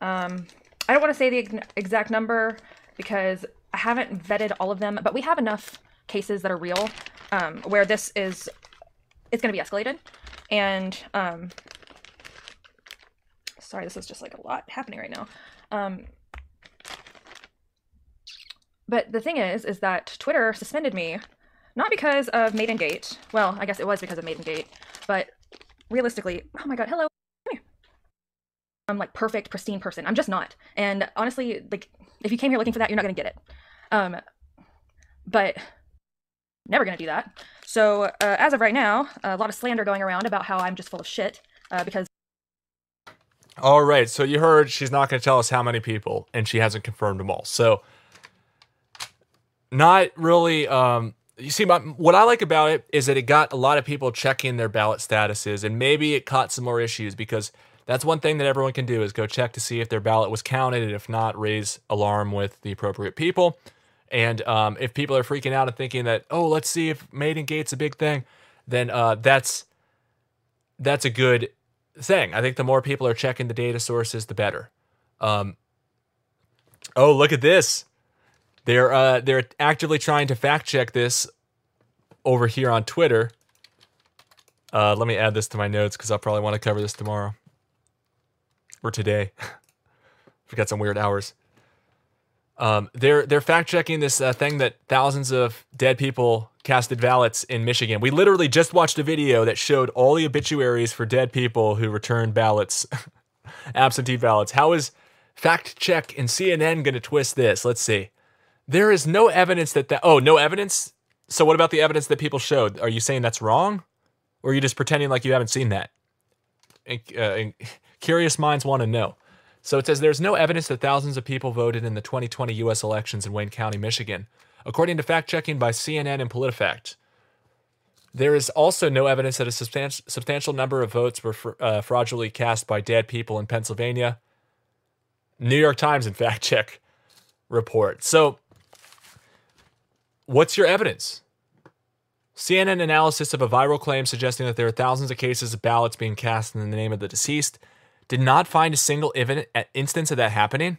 um, I don't want to say the exact number because I haven't vetted all of them, but we have enough cases that are real um, where this is it's going to be escalated. And um, sorry, this is just like a lot happening right now. Um, but the thing is, is that Twitter suspended me, not because of Maidengate. Well, I guess it was because of Maidengate, but realistically, oh my god, hello. I'm like perfect, pristine person. I'm just not. And honestly, like if you came here looking for that, you're not gonna get it. Um, but never gonna do that. So uh, as of right now, a lot of slander going around about how I'm just full of shit uh, because. All right, so you heard she's not to tell us how many people, and she hasn't confirmed them all. So, not really um, you see, my, what I like about it is that it got a lot of people checking their ballot statuses, and maybe it caught some more issues because that's one thing that everyone can do is go check to see if their ballot was counted, and if not, raise alarm with the appropriate people. And um, if people are freaking out and thinking that, oh, let's see if Maiden Gate's a big thing, then uh, that's that's a good thing. I think the more people are checking the data sources, the better. Um, oh, look at this. They're uh, they're actively trying to fact check this over here on Twitter. Uh, let me add this to my notes because I'll probably want to cover this tomorrow or today. [LAUGHS] we got some weird hours. Um, they're they're fact checking this uh, thing that thousands of dead people casted ballots in Michigan. We literally just watched a video that showed all the obituaries for dead people who returned ballots, [LAUGHS] absentee ballots. How is fact check and CNN going to twist this? Let's see. There is no evidence that that. Oh, no evidence. So what about the evidence that people showed? Are you saying that's wrong, or are you just pretending like you haven't seen that? Uh, curious minds want to know. So it says there's no evidence that thousands of people voted in the 2020 U.S. elections in Wayne County, Michigan, according to fact checking by CNN and PolitiFact. There is also no evidence that a substantial, substantial number of votes were fr- uh, fraudulently cast by dead people in Pennsylvania. New York Times and fact check report. So what's your evidence? CNN analysis of a viral claim suggesting that there are thousands of cases of ballots being cast in the name of the deceased did not find a single uh, instance of that happening.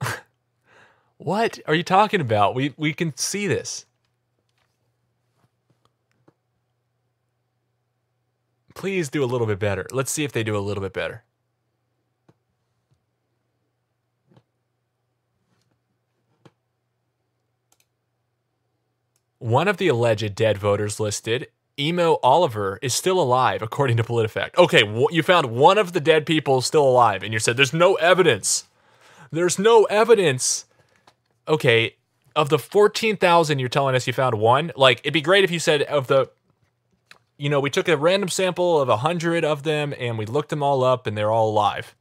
[LAUGHS] what are you talking about? We we can see this. Please do a little bit better. Let's see if they do a little bit better. One of the alleged dead voters listed, Emo Oliver, is still alive, according to PolitiFact. Okay, you found one of the dead people still alive, and you said there's no evidence. There's no evidence. Okay, of the 14,000 you're telling us you found one, like, it'd be great if you said of the, you know, we took a random sample of 100 of them and we looked them all up and they're all alive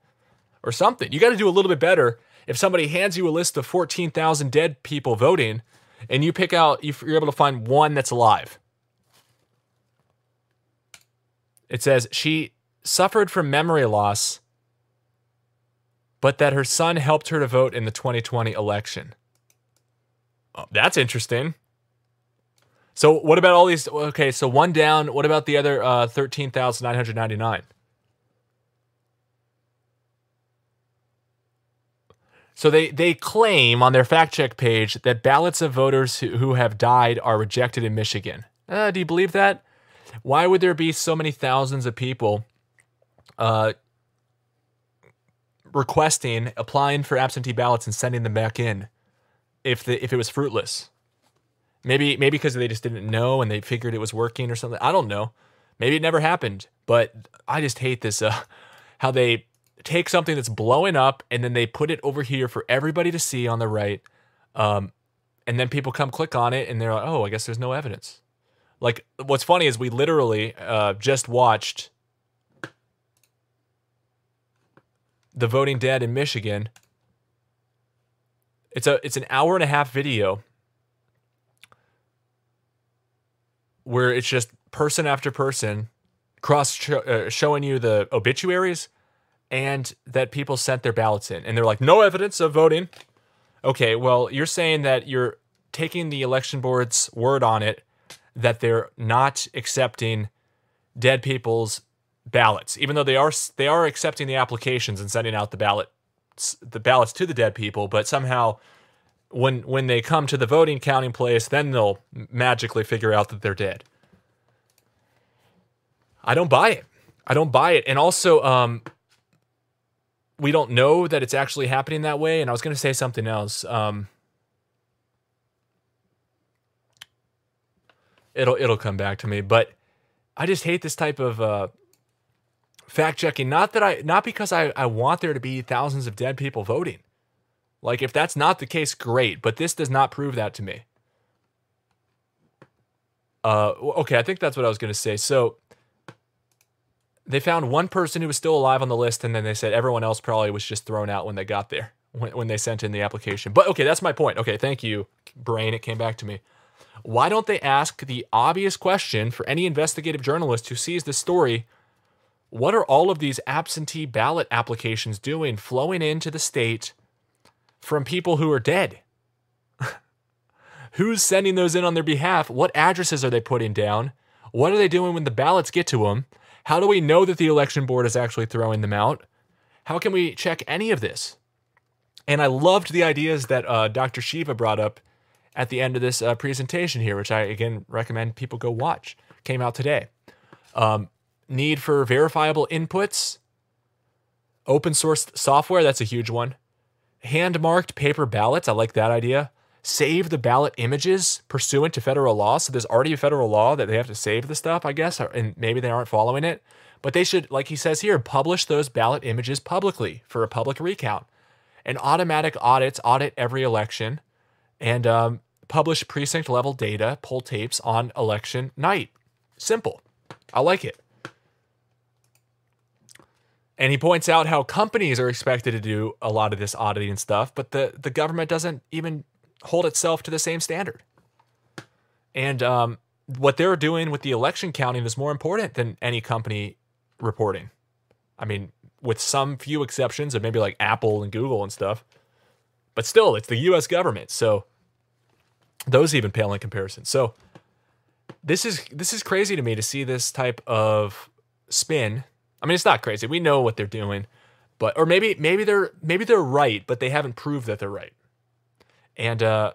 or something. You got to do a little bit better. If somebody hands you a list of 14,000 dead people voting, and you pick out, you're able to find one that's alive. It says she suffered from memory loss, but that her son helped her to vote in the 2020 election. Oh, that's interesting. So, what about all these? Okay, so one down. What about the other uh, 13,999? So they, they claim on their fact check page that ballots of voters who, who have died are rejected in Michigan. Uh, do you believe that? Why would there be so many thousands of people uh, requesting, applying for absentee ballots and sending them back in if the if it was fruitless? Maybe maybe because they just didn't know and they figured it was working or something. I don't know. Maybe it never happened. But I just hate this uh, [LAUGHS] how they take something that's blowing up and then they put it over here for everybody to see on the right. Um, and then people come click on it and they're like, oh, I guess there's no evidence. Like, what's funny is we literally uh, just watched the voting dead in Michigan. It's a it's an hour and a half video where it's just person after person cross uh, showing you the obituaries and that people sent their ballots in and they're like, no evidence of voting. Okay, well, you're saying that you're taking the election board's word on it that they're not accepting dead people's ballots, even though they are they are accepting the applications and sending out the ballot the ballots to the dead people, but somehow when when they come to the voting counting place, then they'll magically figure out that they're dead. I don't buy it. I don't buy it. And also, um, we don't know that it's actually happening that way. And I was going to say something else. Um, it'll it'll come back to me, but I just hate this type of uh, fact checking. Not that I not because I I want there to be thousands of dead people voting. Like if that's not the case, great. But this does not prove that to me. Uh, okay, I think that's what I was going to say. So they found one person who was still alive on the list, and then they said everyone else probably was just thrown out when they got there, when, when they sent in the application. But okay, that's my point. Okay, thank you, brain. It came back to me. Why don't they ask the obvious question for any investigative journalist who sees this story? What are all of these absentee ballot applications doing flowing into the state from people who are dead? [LAUGHS] Who's sending those in on their behalf? What addresses are they putting down? What are they doing when the ballots get to them? How do we know that the election board is actually throwing them out? How can we check any of this? And I loved the ideas that uh, Dr. Shiva brought up at the end of this uh, presentation here, which I again recommend people go watch. Came out today. Um, need for verifiable inputs, open source software, that's a huge one. Hand marked paper ballots, I like that idea save the ballot images pursuant to federal law. So there's already a federal law that they have to save the stuff, I guess, and maybe they aren't following it. But they should, like he says here, publish those ballot images publicly for a public recount. And automatic audits audit every election and um, publish precinct level data, poll tapes on election night. Simple. I like it. And he points out how companies are expected to do a lot of this auditing and stuff, but the, the government doesn't even hold itself to the same standard. And um, what they're doing with the election counting is more important than any company reporting. I mean, with some few exceptions of maybe like Apple and Google and stuff. But still, it's the US government. So those even pale in comparison. So this is this is crazy to me to see this type of spin. I mean, it's not crazy. We know what they're doing, but or maybe maybe they're maybe they're right, but they haven't proved that they're right. And uh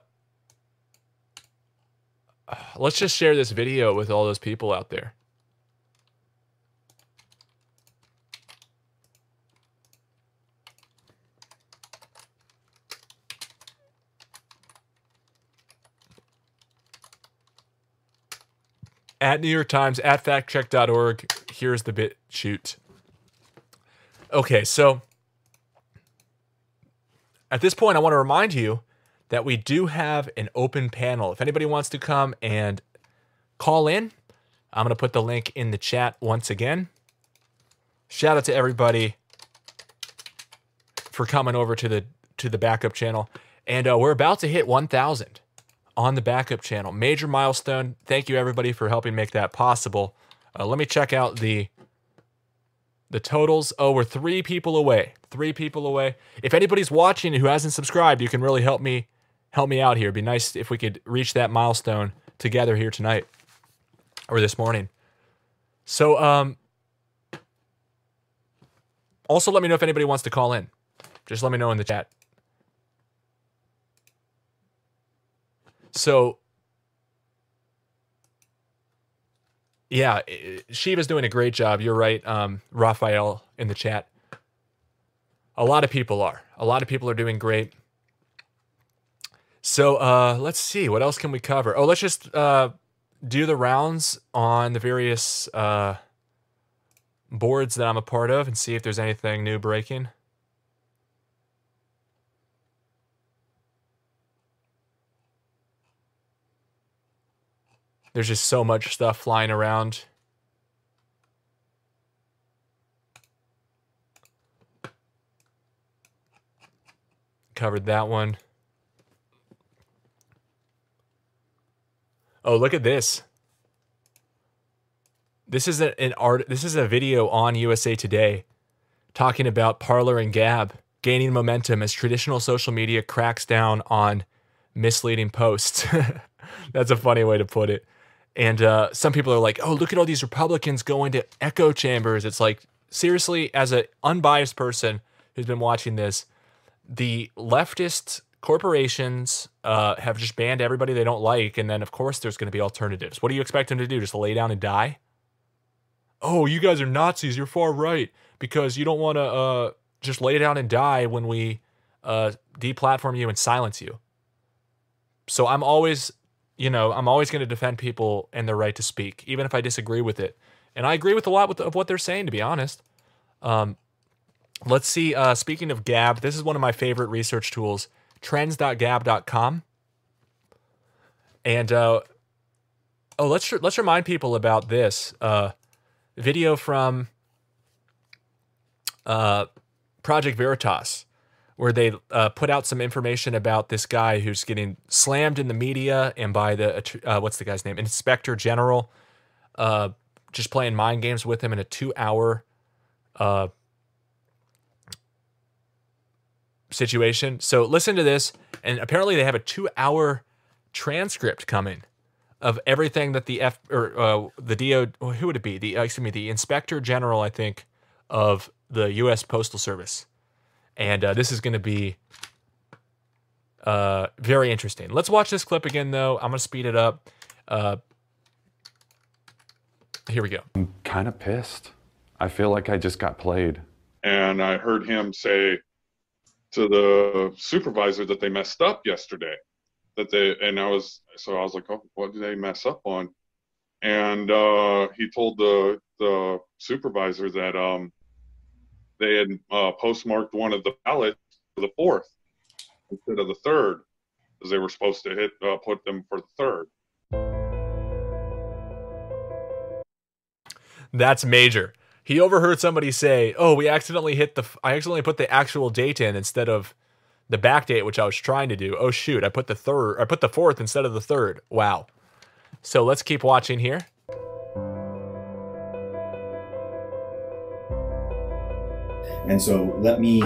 let's just share this video with all those people out there. at New York Times, at factcheck.org. Here's the bit shoot. Okay, so at this point, I want to remind you that we do have an open panel. If anybody wants to come and call in, I'm going to put the link in the chat once again. Shout out to everybody for coming over to the to the backup channel. And uh, we're about to hit 1,000 on the backup channel. Major milestone. Thank you everybody for helping make that possible. Uh, let me check out the the totals. Oh, we're three people away. Three people away. If anybody's watching who hasn't subscribed, you can really help me help me out here. It'd be nice if we could reach that milestone together here tonight or this morning. So, um, also let me know if anybody wants to call in. Just let me know in the chat. So, yeah, Shiva's doing a great job. You're right, um, Raphael in the chat. A lot of people are. A lot of people are doing great. So uh, let's see. What else can we cover? Oh, let's just uh, do the rounds on the various uh, boards that I'm a part of and see if there's anything new breaking. There's just so much stuff flying around. Covered that one. Oh, look at this. This is a, an art. This is a video on USA Today, talking about Parler and Gab gaining momentum as traditional social media cracks down on misleading posts. [LAUGHS] That's a funny way to put it. And uh, some people are like, "Oh, look at all these Republicans going to echo chambers." It's like, seriously, as an unbiased person who's been watching this, the leftist corporations uh, have just banned everybody they don't like, and then of course there's going to be alternatives. What do you expect them to do? Just lay down and die? Oh, you guys are Nazis. You're far right because you don't want to uh, just lay down and die when we uh, deplatform you and silence you. So I'm always you know, I'm always going to defend people and their right to speak, even if I disagree with it. And I agree with a lot with, of what they're saying, to be honest. Um, let's see. Uh, speaking of Gab, this is one of my favorite research tools, trends.gab.com. And uh, oh, let's let's remind people about this uh, video from uh, Project Veritas where they uh, put out some information about this guy who's getting slammed in the media and by the uh, what's the guy's name inspector general uh, just playing mind games with him in a two hour uh, situation so listen to this and apparently they have a two hour transcript coming of everything that the f or uh, the do who would it be the uh, excuse me the inspector general i think of the us postal service and uh, this is going to be uh, very interesting. Let's watch this clip again, though. I'm going to speed it up. Uh, here we go. I'm kind of pissed. I feel like I just got played. And I heard him say to the supervisor that they messed up yesterday. That they and I was so I was like, oh, what did they mess up on? And uh, he told the the supervisor that um, they had uh, postmarked one of the ballots for the fourth instead of the third, because they were supposed to hit uh, put them for the third. That's major. He overheard somebody say, "Oh, we accidentally hit the. I accidentally put the actual date in instead of the back date, which I was trying to do. Oh shoot, I put the third. I put the fourth instead of the third. Wow. So let's keep watching here. And so let me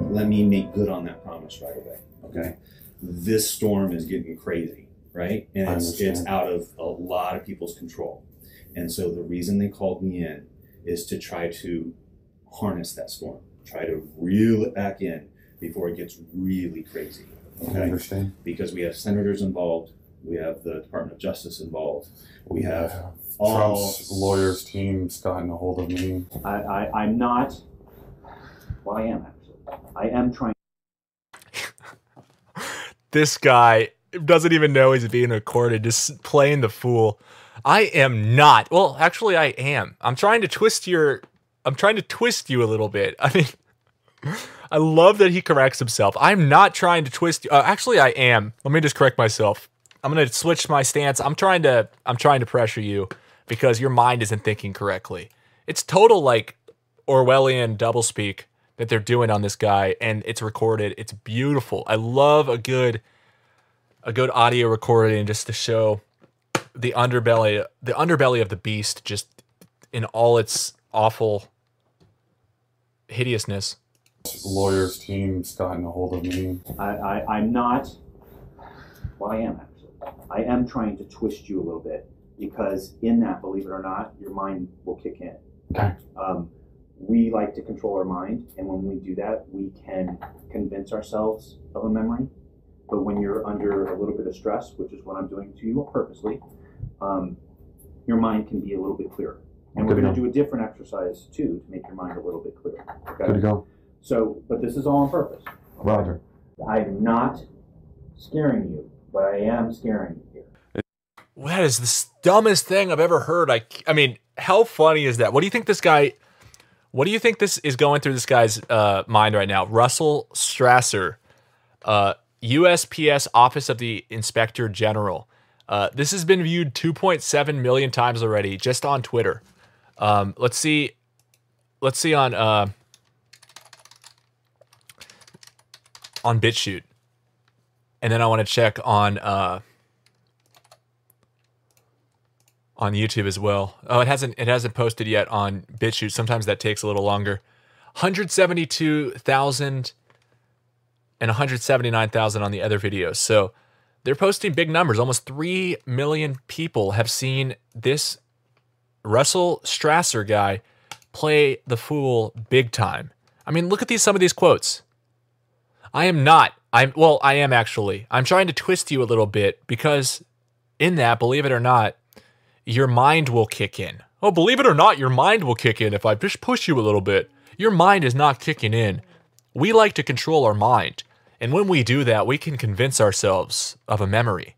let me make good on that promise right away. Okay. This storm is getting crazy, right? And it's it's out of a lot of people's control. And so the reason they called me in is to try to harness that storm, try to reel it back in before it gets really crazy. Okay. I understand. Because we have senators involved, we have the Department of Justice involved, we have Yeah. all Trump's lawyers team's gotten a hold of me. I, I, I'm not. Well, I am actually. I am trying. [LAUGHS] This guy doesn't even know he's being recorded, just playing the fool. I am not. Well, actually, I am. I'm trying to twist your. I'm trying to twist you a little bit. [LAUGHS] I mean, I love that he corrects himself. I'm not trying to twist you. Uh, actually, I am. Let me just correct myself. I'm gonna switch my stance. I'm trying to. I'm trying to pressure you because your mind isn't thinking correctly. It's total like Orwellian doublespeak that they're doing on this guy, and it's recorded. It's beautiful. I love a good, a good audio recording just to show the underbelly, the underbelly of the beast, just in all its awful hideousness. Lawyers team's gotten a hold of me. I, I, I'm not. Well, I am actually. I am trying to twist you a little bit because in that, believe it or not, your mind will kick in. Okay. Um, we like to control our mind, and when we do that, we can convince ourselves of a memory. But when you're under a little bit of stress, which is what I'm doing to you purposely, um, your mind can be a little bit clearer. And we're going to do a different exercise too to make your mind a little bit clearer. Okay? Good to go. So, but this is all on purpose. Roger. I'm not scaring you, but I am scaring you here. That is the dumbest thing I've ever heard. I, I mean, how funny is that? What do you think this guy? What do you think this is going through this guy's uh, mind right now? Russell Strasser, uh, USPS Office of the Inspector General. Uh, this has been viewed 2.7 million times already just on Twitter. Um, let's see. Let's see on uh, on BitChute, and then I want to check on. Uh, on YouTube as well. Oh, it hasn't it hasn't posted yet on BitChute. Sometimes that takes a little longer. 172,000 and 179,000 on the other videos. So they're posting big numbers. Almost 3 million people have seen this Russell Strasser guy play the fool big time. I mean, look at these some of these quotes. I am not. I'm well, I am actually. I'm trying to twist you a little bit because in that, believe it or not, your mind will kick in. Oh, believe it or not, your mind will kick in if I just push you a little bit. Your mind is not kicking in. We like to control our mind. And when we do that, we can convince ourselves of a memory.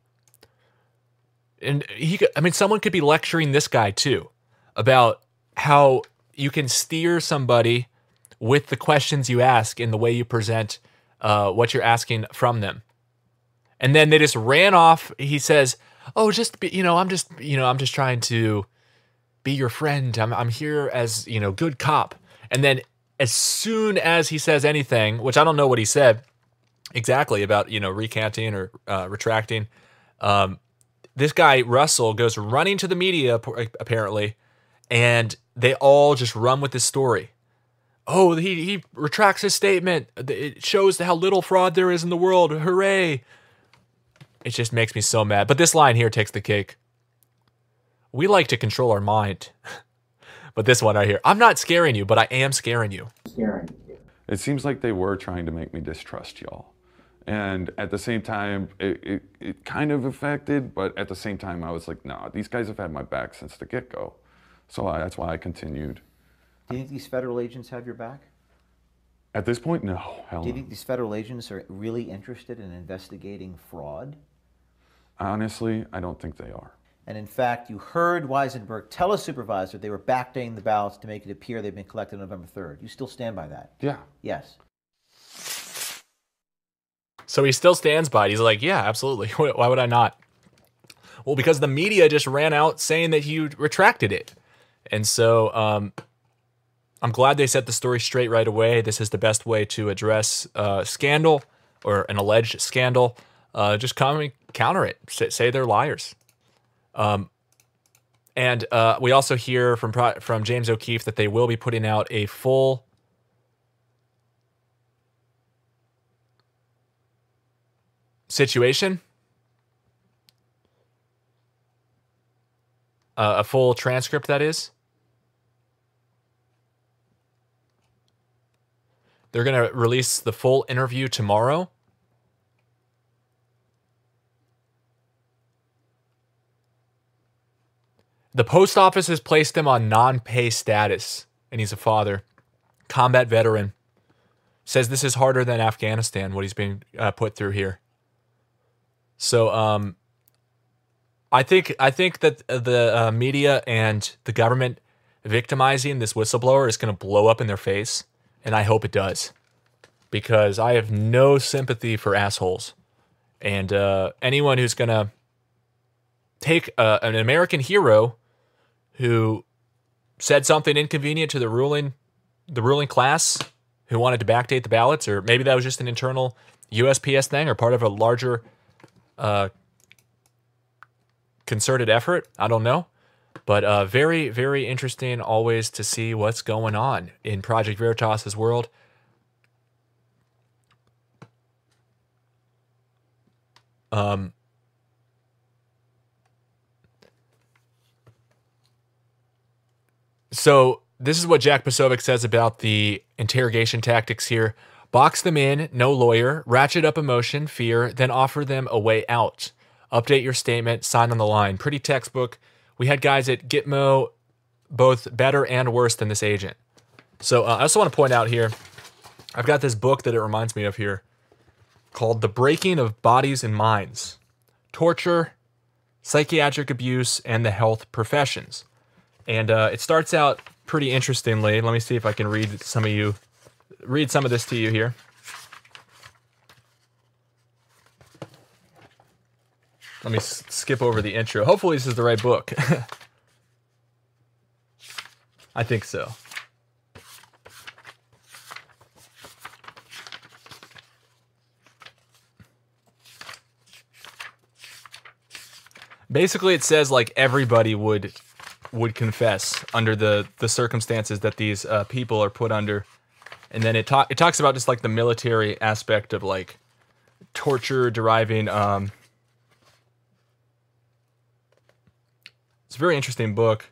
And he I mean, someone could be lecturing this guy too about how you can steer somebody with the questions you ask in the way you present uh, what you're asking from them. And then they just ran off. He says, "Oh, just be, you know, I'm just, you know, I'm just trying to be your friend. I'm I'm here as, you know, good cop." And then as soon as he says anything, which I don't know what he said exactly about, you know, recanting or uh, retracting, um, this guy Russell goes running to the media apparently, and they all just run with this story. Oh, he he retracts his statement. It shows how little fraud there is in the world. Hooray! It just makes me so mad. But this line here takes the cake. We like to control our mind. [LAUGHS] but this one right here, I'm not scaring you, but I am scaring you. Scaring you. It seems like they were trying to make me distrust y'all. And at the same time, it, it, it kind of affected, but at the same time, I was like, nah, these guys have had my back since the get go. So I, that's why I continued. Do you think these federal agents have your back? At this point, no. Hell Do you no. think these federal agents are really interested in investigating fraud? Honestly, I don't think they are. And in fact, you heard Weisenbach tell a supervisor they were backdating the ballots to make it appear they'd been collected on November 3rd. You still stand by that? Yeah. Yes. So he still stands by it. He's like, yeah, absolutely. [LAUGHS] Why would I not? Well, because the media just ran out saying that he retracted it. And so um, I'm glad they set the story straight right away. This is the best way to address uh, scandal or an alleged scandal. Uh, just come counter it. Say, say they're liars. Um, and uh, we also hear from from James O'Keefe that they will be putting out a full situation. Uh, a full transcript, that is. They're going to release the full interview tomorrow. The post office has placed him on non pay status, and he's a father. Combat veteran. Says this is harder than Afghanistan, what he's being uh, put through here. So, um, I think I think that the uh, media and the government victimizing this whistleblower is going to blow up in their face, and I hope it does, because I have no sympathy for assholes, and uh, anyone who's going to take uh, an American hero who said something inconvenient to the ruling the ruling class who wanted to backdate the ballots, or maybe that was just an internal USPS thing or part of a larger uh, concerted effort. I don't know. But uh, very, very interesting always to see what's going on in Project Veritas's world. Um, so this is what Jack Posobiec says about the interrogation tactics here. Box them in, no lawyer, ratchet up emotion, fear, then offer them a way out update your statement, sign on the line. Pretty textbook. We had guys at Gitmo both better and worse than this agent. So uh, I also want to point out here, I've got this book that it reminds me of here called The Breaking of Bodies and Minds Torture, Psychiatric Abuse, and the Health Professions. And uh, it starts out pretty interestingly. Let me see if I can read some of you, read some of this to you here. Let me skip over the intro. Hopefully, this is the right book. [LAUGHS] I think so. Basically, it says like everybody would would confess under the the circumstances that these uh, people are put under, and then it talk it talks about just like the military aspect of like torture deriving um, It's a very interesting book.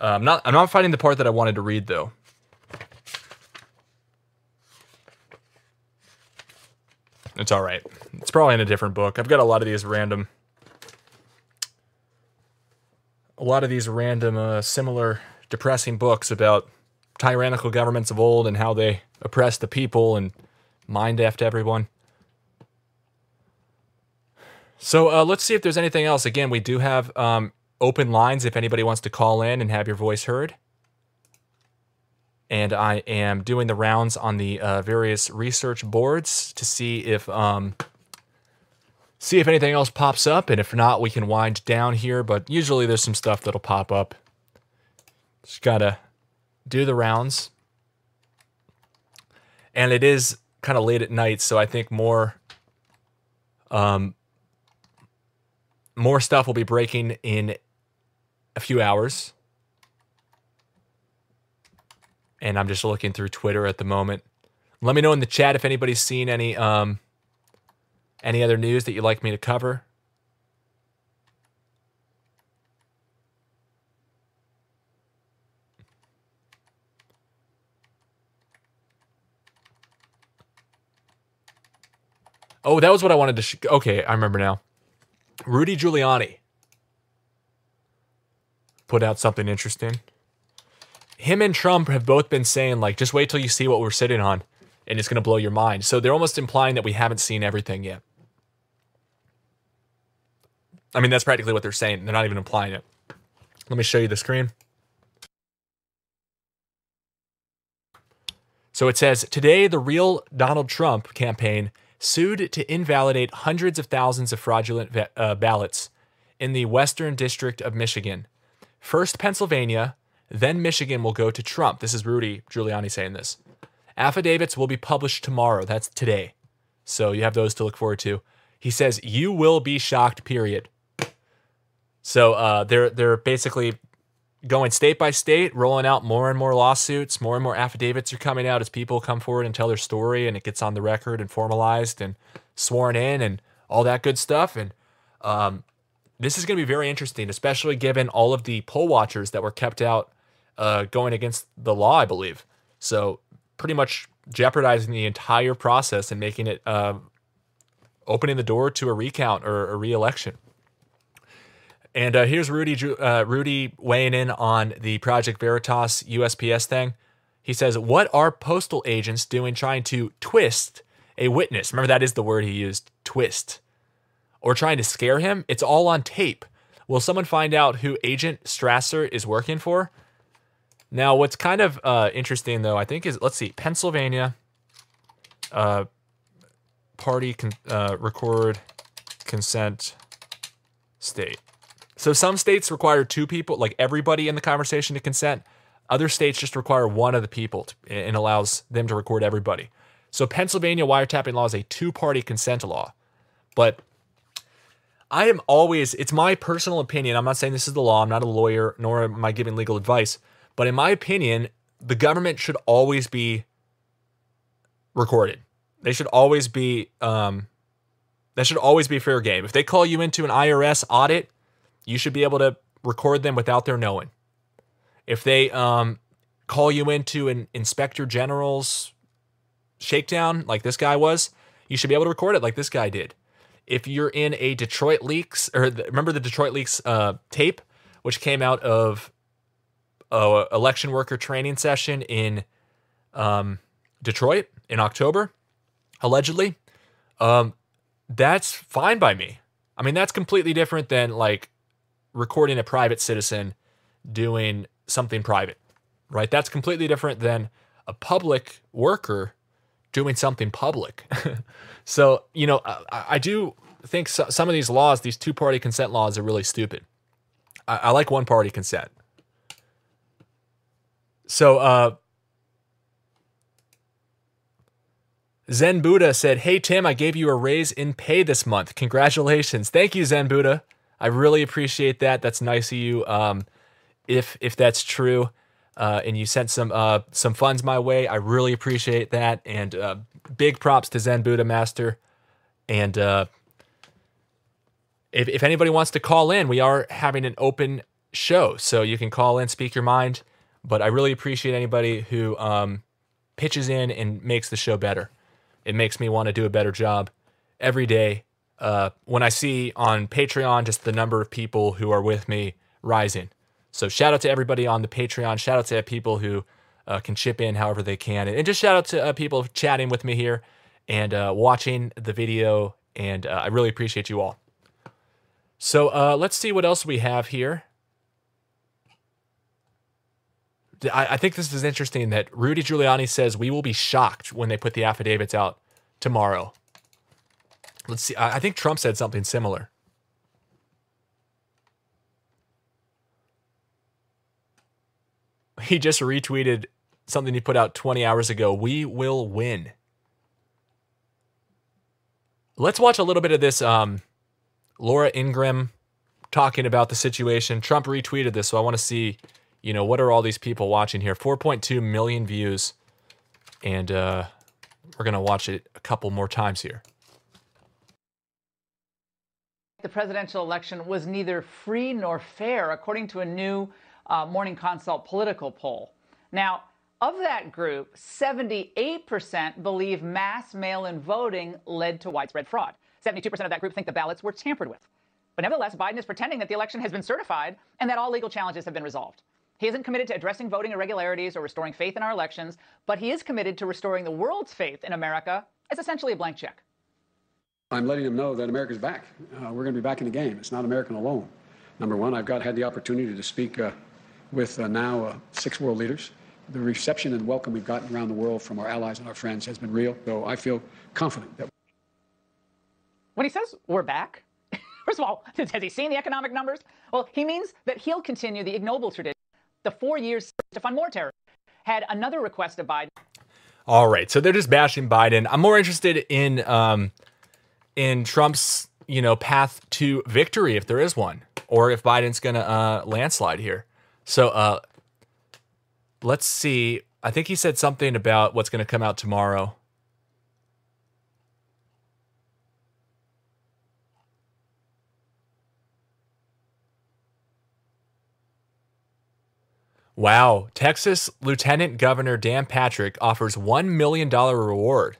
Uh, I'm not. I'm not finding the part that I wanted to read though. It's all right. It's probably in a different book. I've got a lot of these random, a lot of these random, uh, similar, depressing books about tyrannical governments of old and how they oppressed the people and mind effed everyone. So uh, let's see if there's anything else. Again, we do have um, open lines if anybody wants to call in and have your voice heard. And I am doing the rounds on the uh, various research boards to see if um, see if anything else pops up, and if not, we can wind down here. But usually, there's some stuff that'll pop up. Just gotta do the rounds, and it is kind of late at night, so I think more um, more stuff will be breaking in a few hours. And I'm just looking through Twitter at the moment. Let me know in the chat if anybody's seen any um any other news that you'd like me to cover. Oh, that was what I wanted to. Okay, I remember now. Rudy Giuliani put out something interesting. Him and Trump have both been saying, like, just wait till you see what we're sitting on, and it's going to blow your mind. So they're almost implying that we haven't seen everything yet. I mean, that's practically what they're saying. They're not even implying it. Let me show you the screen. So it says Today, the real Donald Trump campaign sued to invalidate hundreds of thousands of fraudulent uh, ballots in the Western District of Michigan. First Pennsylvania, then Michigan will go to Trump. This is Rudy Giuliani saying this. Affidavits will be published tomorrow. That's today. So you have those to look forward to. He says, You will be shocked, period. So uh, they're, they're basically going state by state, rolling out more and more lawsuits. More and more affidavits are coming out as people come forward and tell their story, and it gets on the record and formalized and sworn in and all that good stuff. And um, this is going to be very interesting, especially given all of the poll watchers that were kept out uh, going against the law, I believe. So pretty much jeopardizing the entire process and making it uh, opening the door to a recount or a re-election. And uh, here's Rudy uh, Rudy weighing in on the Project Veritas USPS thing. He says, "What are postal agents doing trying to twist a witness? Remember that is the word he used, twist, or trying to scare him. It's all on tape. Will someone find out who Agent Strasser is working for? Now, what's kind of uh, interesting though, I think is let's see, Pennsylvania, uh, party con- uh, record consent state. So some states require two people, like everybody in the conversation to consent. Other states just require one of the people to, and allows them to record everybody. So Pennsylvania wiretapping law is a two-party consent law. But I am always, it's my personal opinion. I'm not saying this is the law. I'm not a lawyer, nor am I giving legal advice. But in my opinion, the government should always be recorded. They should always be um, that should always be fair game. If they call you into an IRS audit, you should be able to record them without their knowing. If they um, call you into an inspector general's shakedown, like this guy was, you should be able to record it like this guy did. If you're in a Detroit leaks, or the, remember the Detroit leaks uh, tape, which came out of a election worker training session in um, Detroit in October allegedly, um, that's fine by me. I mean, that's completely different than like recording a private citizen doing something private, right? That's completely different than a public worker doing something public. [LAUGHS] so, you know, I, I do think so, some of these laws, these two party consent laws, are really stupid. I, I like one party consent. So, uh, Zen Buddha said, Hey Tim, I gave you a raise in pay this month. Congratulations. Thank you, Zen Buddha. I really appreciate that. That's nice of you. Um, if if that's true, uh, and you sent some uh, some funds my way, I really appreciate that. And uh, big props to Zen Buddha Master. And uh, if if anybody wants to call in, we are having an open show, so you can call in, speak your mind. But I really appreciate anybody who um, pitches in and makes the show better. It makes me want to do a better job every day. Uh, when I see on Patreon just the number of people who are with me rising. So shout out to everybody on the Patreon. Shout out to people who uh, can chip in however they can, and just shout out to uh, people chatting with me here and uh, watching the video. And uh, I really appreciate you all. So uh, let's see what else we have here. I, I think this is interesting that Rudy Giuliani says we will be shocked when they put the affidavits out tomorrow. Let's see. I, think Trump said something similar. He just retweeted something he put out 20 hours ago. We will win. Let's watch a little bit of this. Um, Laura Ingraham talking about the situation. Trump retweeted this, so I want to see you know, what are all these people watching here? 4.2 million views. And uh, we're going to watch it a couple more times here. The presidential election was neither free nor fair, according to a new uh, Morning Consult political poll. Now, of that group, 78% believe mass mail in voting led to widespread fraud. 72% of that group think the ballots were tampered with. But nevertheless, Biden is pretending that the election has been certified and that all legal challenges have been resolved. He isn't committed to addressing voting irregularities or restoring faith in our elections, but he is committed to restoring the world's faith in America as essentially a blank check. I'm letting them know that America's back. Uh, we're going to be back in the game. It's not American alone. Number one, I've got had the opportunity to speak uh, with uh, now uh, six world leaders. The reception and welcome we've gotten around the world from our allies and our friends has been real. So I feel confident that. When he says we're back, [LAUGHS] first of all, [LAUGHS] has he seen the economic numbers? Well, he means that he'll continue the ignoble tradition the four years to fund more terror. Had another request of Biden. All right, so they're just bashing Biden. I'm more interested in um, in Trump's you know path to victory if there is one, or if Biden's gonna uh, landslide here. So uh let's see. I think he said something about what's going to come out tomorrow. Wow. Texas Lieutenant Governor Dan Patrick offers $1 million reward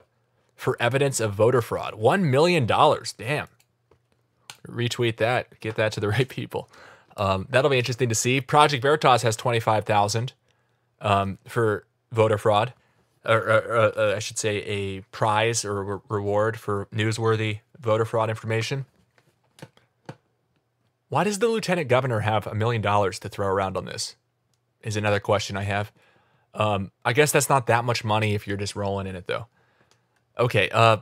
for evidence of voter fraud. $1 million. Damn. Retweet that. Get that to the [LAUGHS] right people. Um, that'll be interesting to see. Project Veritas has 25000 um, for voter fraud. Or, or uh, I should say a prize or re- reward for newsworthy voter fraud information. Why does the lieutenant governor have a million dollars to throw around on this? is another question I have. Um, I guess that's not that much money if you're just rolling in it though. Okay, uh,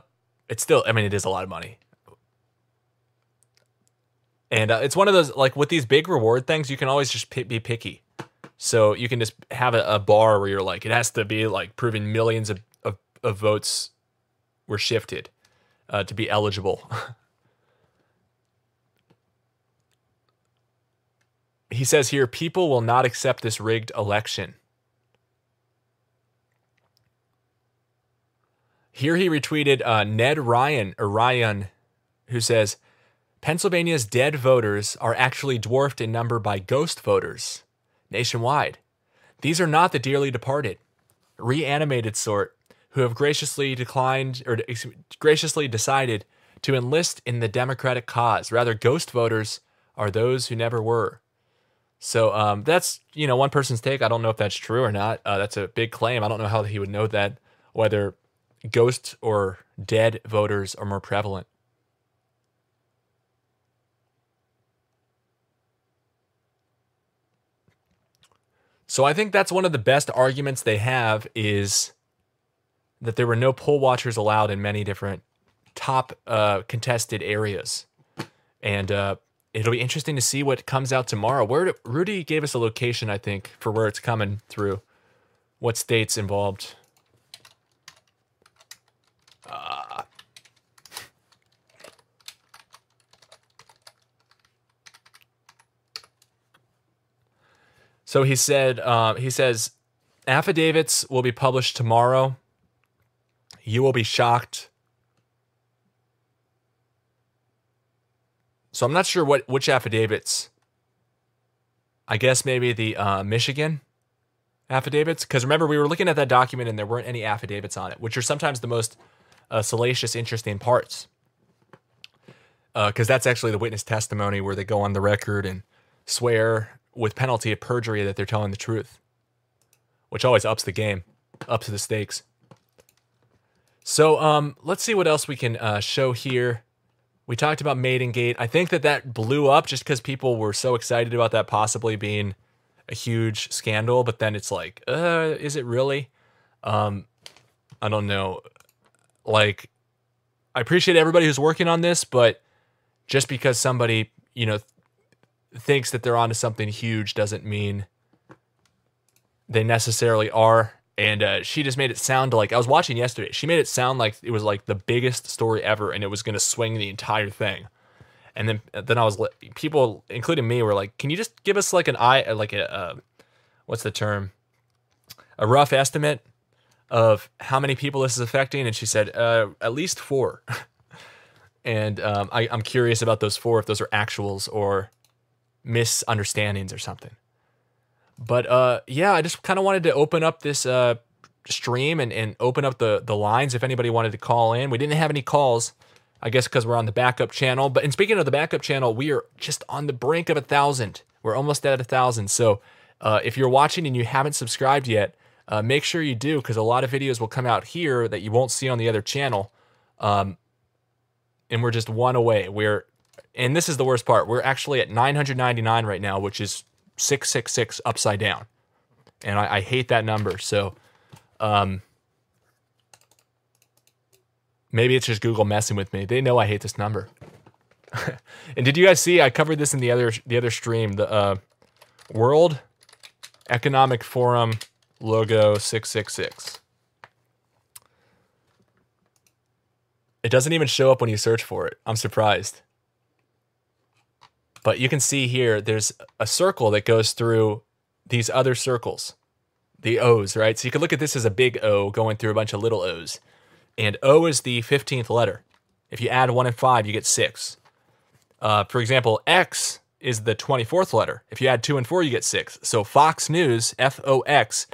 it's still. I mean, it is a lot of money, and uh, it's one of those like with these big reward things, you can always just p- be picky. So you can just have a, a, bar where you're like, it has to be like proving millions of of, of votes were shifted uh, to be eligible. [LAUGHS] he says here people will not accept this rigged election. Here he retweeted uh, Ned Ryan or Ryan, who says Pennsylvania's dead voters are actually dwarfed in number by ghost voters nationwide. These are not the dearly departed, reanimated sort who have graciously declined or graciously decided to enlist in the Democratic cause. Rather, ghost voters are those who never were. So um, that's you know one person's take. I don't know if that's true or not. Uh, that's a big claim. I don't know how he would know that whether ghost or dead voters are more prevalent. So I think that's one of the best arguments they have is that there were no poll watchers allowed in many different top uh, contested areas, and uh, it'll be interesting to see what comes out tomorrow. Where Rudy gave us a location, I think, for where it's coming through. What states involved? So he said, uh, he says, affidavits will be published tomorrow. You will be shocked So I'm not sure what which affidavits. I guess maybe the uh, Michigan affidavits, because remember we were looking at that document and there weren't any affidavits on it, which are sometimes the most uh, salacious, interesting parts. Because uh, that's actually the witness testimony where they go on the record and swear with penalty of perjury that they're telling the truth, which always ups the game, up to the stakes. So um, let's see what else we can uh, show here. We talked about Maidengate. I think that that blew up just because people were so excited about that possibly being a huge scandal. But then it's like, uh, is it really? Um, I don't know. Like, I appreciate everybody who's working on this, but just because somebody, you know, thinks that they're onto something huge doesn't mean they necessarily are and uh, she just made it sound like I was watching yesterday. She made it sound like it was like the biggest story ever, and it was going to swing the entire thing. And then then I was people, including me, were like, "Can you just give us like an eye, like a uh, what's the term, a rough estimate of how many people this is affecting?" And she said, uh, "At least four. [LAUGHS] and um, I, I'm curious about those four if those are actuals or misunderstandings or something. But uh, yeah, I just kind of wanted to open up this uh, stream and, and open up the the lines if anybody wanted to call in. We didn't have any calls, I guess, because we're on the backup channel. But in speaking of the backup channel, we are just on the brink of a thousand. We're almost at a thousand. So uh, if you're watching and you haven't subscribed yet, uh, make sure you do because a lot of videos will come out here that you won't see on the other channel. Um, and we're just one away. We're and this is the worst part. We're actually at 999 right now, which is 666 upside down. And I, I hate that number. So um, maybe it's just Google messing with me. They know I hate this number. [LAUGHS] and did you guys see? I covered this in the other the other stream. The uh, World Economic Forum logo six six six. It doesn't even show up when you search for it. I'm surprised. But you can see here, there's a circle that goes through these other circles, the O's, right? So you could look at this as a big O going through a bunch of little O's. And O is the 15th letter. If you add one and five, you get six. Uh, for example, X is the 24th letter. If you add two and four, you get six. So Fox News, F O X,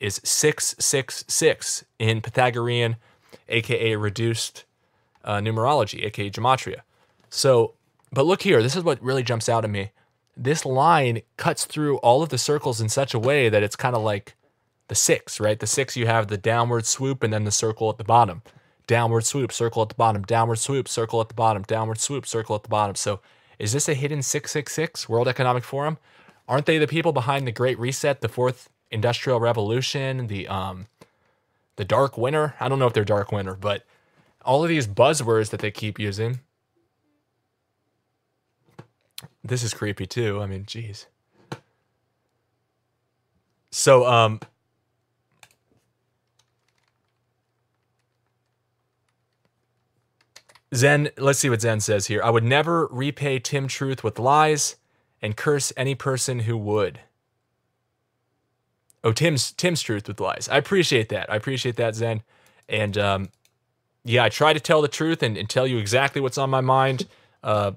is 666 in Pythagorean, aka reduced uh, numerology, aka gematria. So, but look here, this is what really jumps out at me. This line cuts through all of the circles in such a way that it's kind of like the six, right? The six, you have the downward swoop and then the circle at the bottom. Downward swoop, circle at the bottom, downward swoop, circle at the bottom, downward swoop, circle at the bottom. So, is this a hidden 666 World Economic Forum? Aren't they the people behind the Great Reset, the fourth industrial revolution, the um the dark winter? I don't know if they're dark winter, but all of these buzzwords that they keep using. This is creepy too. I mean, jeez. So um Zen, let's see what Zen says here. I would never repay Tim Truth with lies and curse any person who would. Oh, Tim's Tim's truth with lies. I appreciate that. I appreciate that, Zen. And um, yeah, I try to tell the truth and, and tell you exactly what's on my mind. Uh,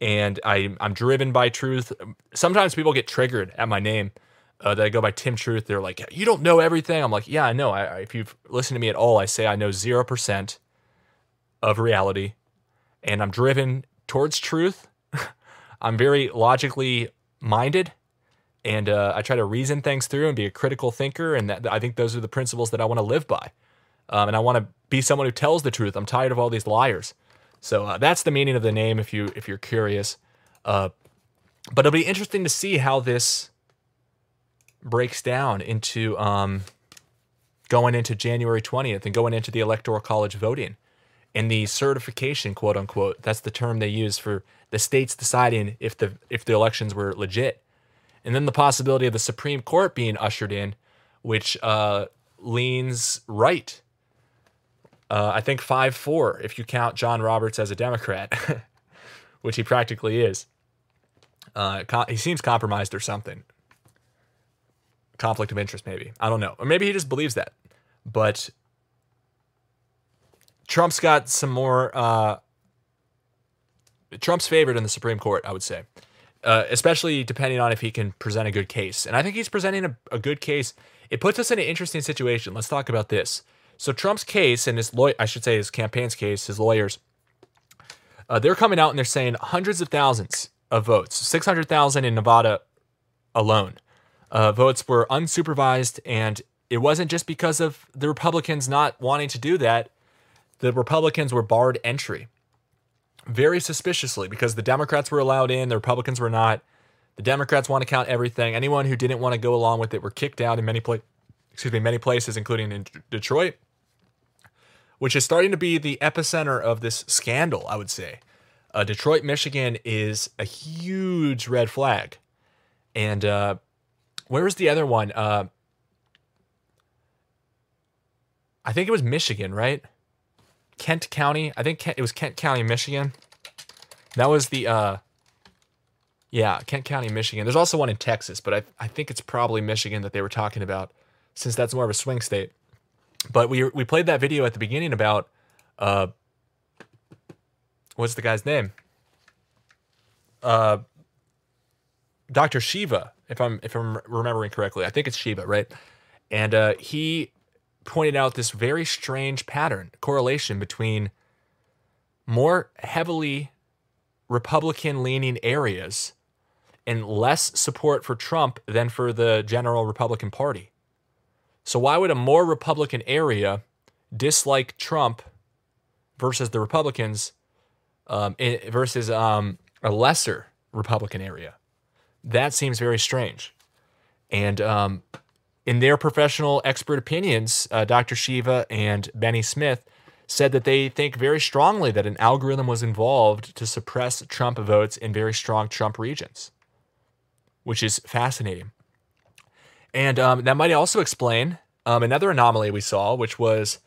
and I, I'm driven by truth. Sometimes people get triggered at my name uh, that I go by Tim Truth. They're like, "You don't know everything." I'm like, "Yeah, I know. I, if you've listened to me at all, I say I know zero percent of reality, and I'm driven towards truth. [LAUGHS] I'm very logically minded, and uh, I try to reason things through and be a critical thinker. And that, I think those are the principles that I want to live by. Um, and I want to be someone who tells the truth. I'm tired of all these liars. So uh, that's the meaning of the name. If you if you're curious, uh, but it'll be interesting to see how this breaks down into um, going into January 20th and going into the electoral college voting and the certification, quote unquote. That's the term they use for the states deciding if the if the elections were legit, and then the possibility of the Supreme Court being ushered in, which uh, leans right. Uh, I think five four if you count John Roberts as a Democrat, [LAUGHS] which he practically is. Uh, he seems compromised or something. Conflict of interest, maybe. I don't know, or maybe he just believes that. But Trump's got some more. Uh, Trump's favored in the Supreme Court, I would say, uh, especially depending on if he can present a good case. And I think he's presenting a, a, good case. It puts us in an interesting situation. Let's talk about this. So Trump's case and his lawyer, I should say his campaign's case, his lawyers, uh, they're coming out and they're saying hundreds of thousands of votes, 600,000 in Nevada alone. Uh, votes were unsupervised, and it wasn't just because of the Republicans not wanting to do that the Republicans were barred entry very suspiciously because the Democrats were allowed in, the Republicans were not. The Democrats want to count everything. Anyone who didn't want to go along with it were kicked out in many places, excuse me, many places, including in Detroit, which is starting to be the epicenter of this scandal. I would say, uh, Detroit, Michigan, is a huge red flag, and uh, where was the other one? Uh, I think it was Michigan, right? Kent County. I think Kent, it was Kent County, Michigan. That was the uh yeah, Kent County, Michigan. There's also one in Texas, but I I think it's probably Michigan that they were talking about since that's more of a swing state. But we we played that video at the beginning about uh what's the guy's name? Uh Dr. Shiva, if I'm if I'm remembering correctly. I think it's Shiva, right? And uh he pointed out this very strange pattern, correlation between more heavily Republican leaning areas and less support for Trump than for the general Republican Party. So, why would a more Republican area dislike Trump versus the Republicans um, versus um, a lesser Republican area? That seems very strange. And um, in their professional expert opinions, uh, Dr. Shiva and Bennie Smith said that they think very strongly that an algorithm was involved to suppress Trump votes in very strong Trump regions, which is fascinating. And um, that might also explain um, another anomaly we saw, which was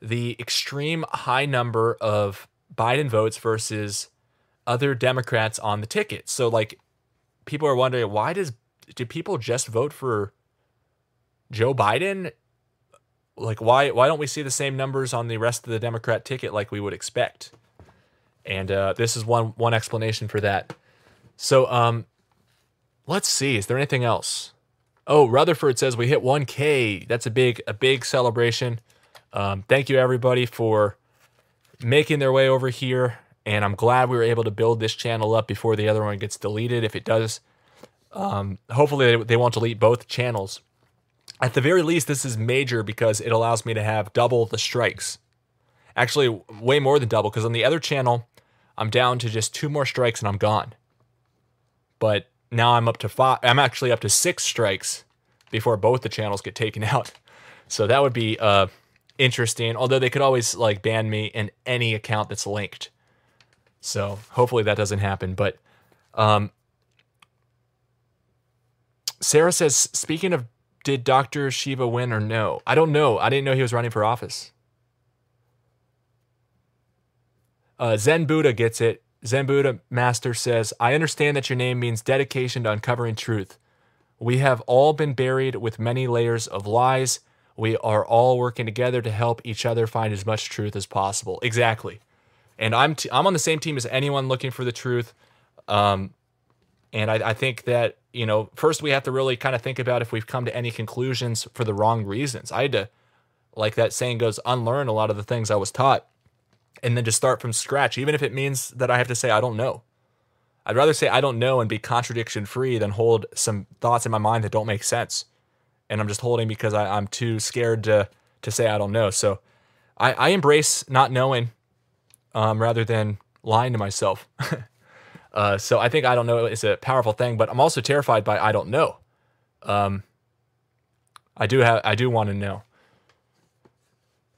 the extreme high number of Biden votes versus other Democrats on the ticket. So, like, people are wondering why does did people just vote for Joe Biden? Like why why don't we see the same numbers on the rest of the Democrat ticket like we would expect? And uh, this is one one explanation for that. So um, let's see. Is there anything else? Oh, Rutherford says we hit 1K. That's a big a big celebration. Um, thank you everybody for making their way over here, and I'm glad we were able to build this channel up before the other one gets deleted. If it does, um, hopefully they, they won't delete both channels. At the very least, this is major because it allows me to have double the strikes. Actually, way more than double because on the other channel, I'm down to just two more strikes and I'm gone. But now I'm up to five. I'm actually up to six strikes before both the channels get taken [LAUGHS] out. So that would be uh, interesting. Although they could always like ban me in any account that's linked. So hopefully that doesn't happen. But um, Sarah says, speaking of, did Dr. Shiva win or no? I don't know. I didn't know he was running for office. Uh, Zen Buddha gets it. Zen Buddha Master says, I understand that your name means dedication to uncovering truth. We have all been buried with many layers of lies. We are all working together to help each other find as much truth as possible. Exactly. And I'm, t- I'm on the same team as anyone looking for the truth. Um, and I, I think that, you know, first we have to really kind of think about if we've come to any conclusions for the wrong reasons. I had to, like that saying goes, unlearn a lot of the things I was taught and then just start from scratch, even if it means that I have to say, I don't know. I'd rather say I don't know and be contradiction free than hold some thoughts in my mind that don't make sense. And I'm just holding because I, am too scared to, to say I don't know. So I, I embrace not knowing um, rather than lying to myself. [LAUGHS] uh, so I think I don't know is a powerful thing, but I'm also terrified by I don't know. Um, I do have I do want to know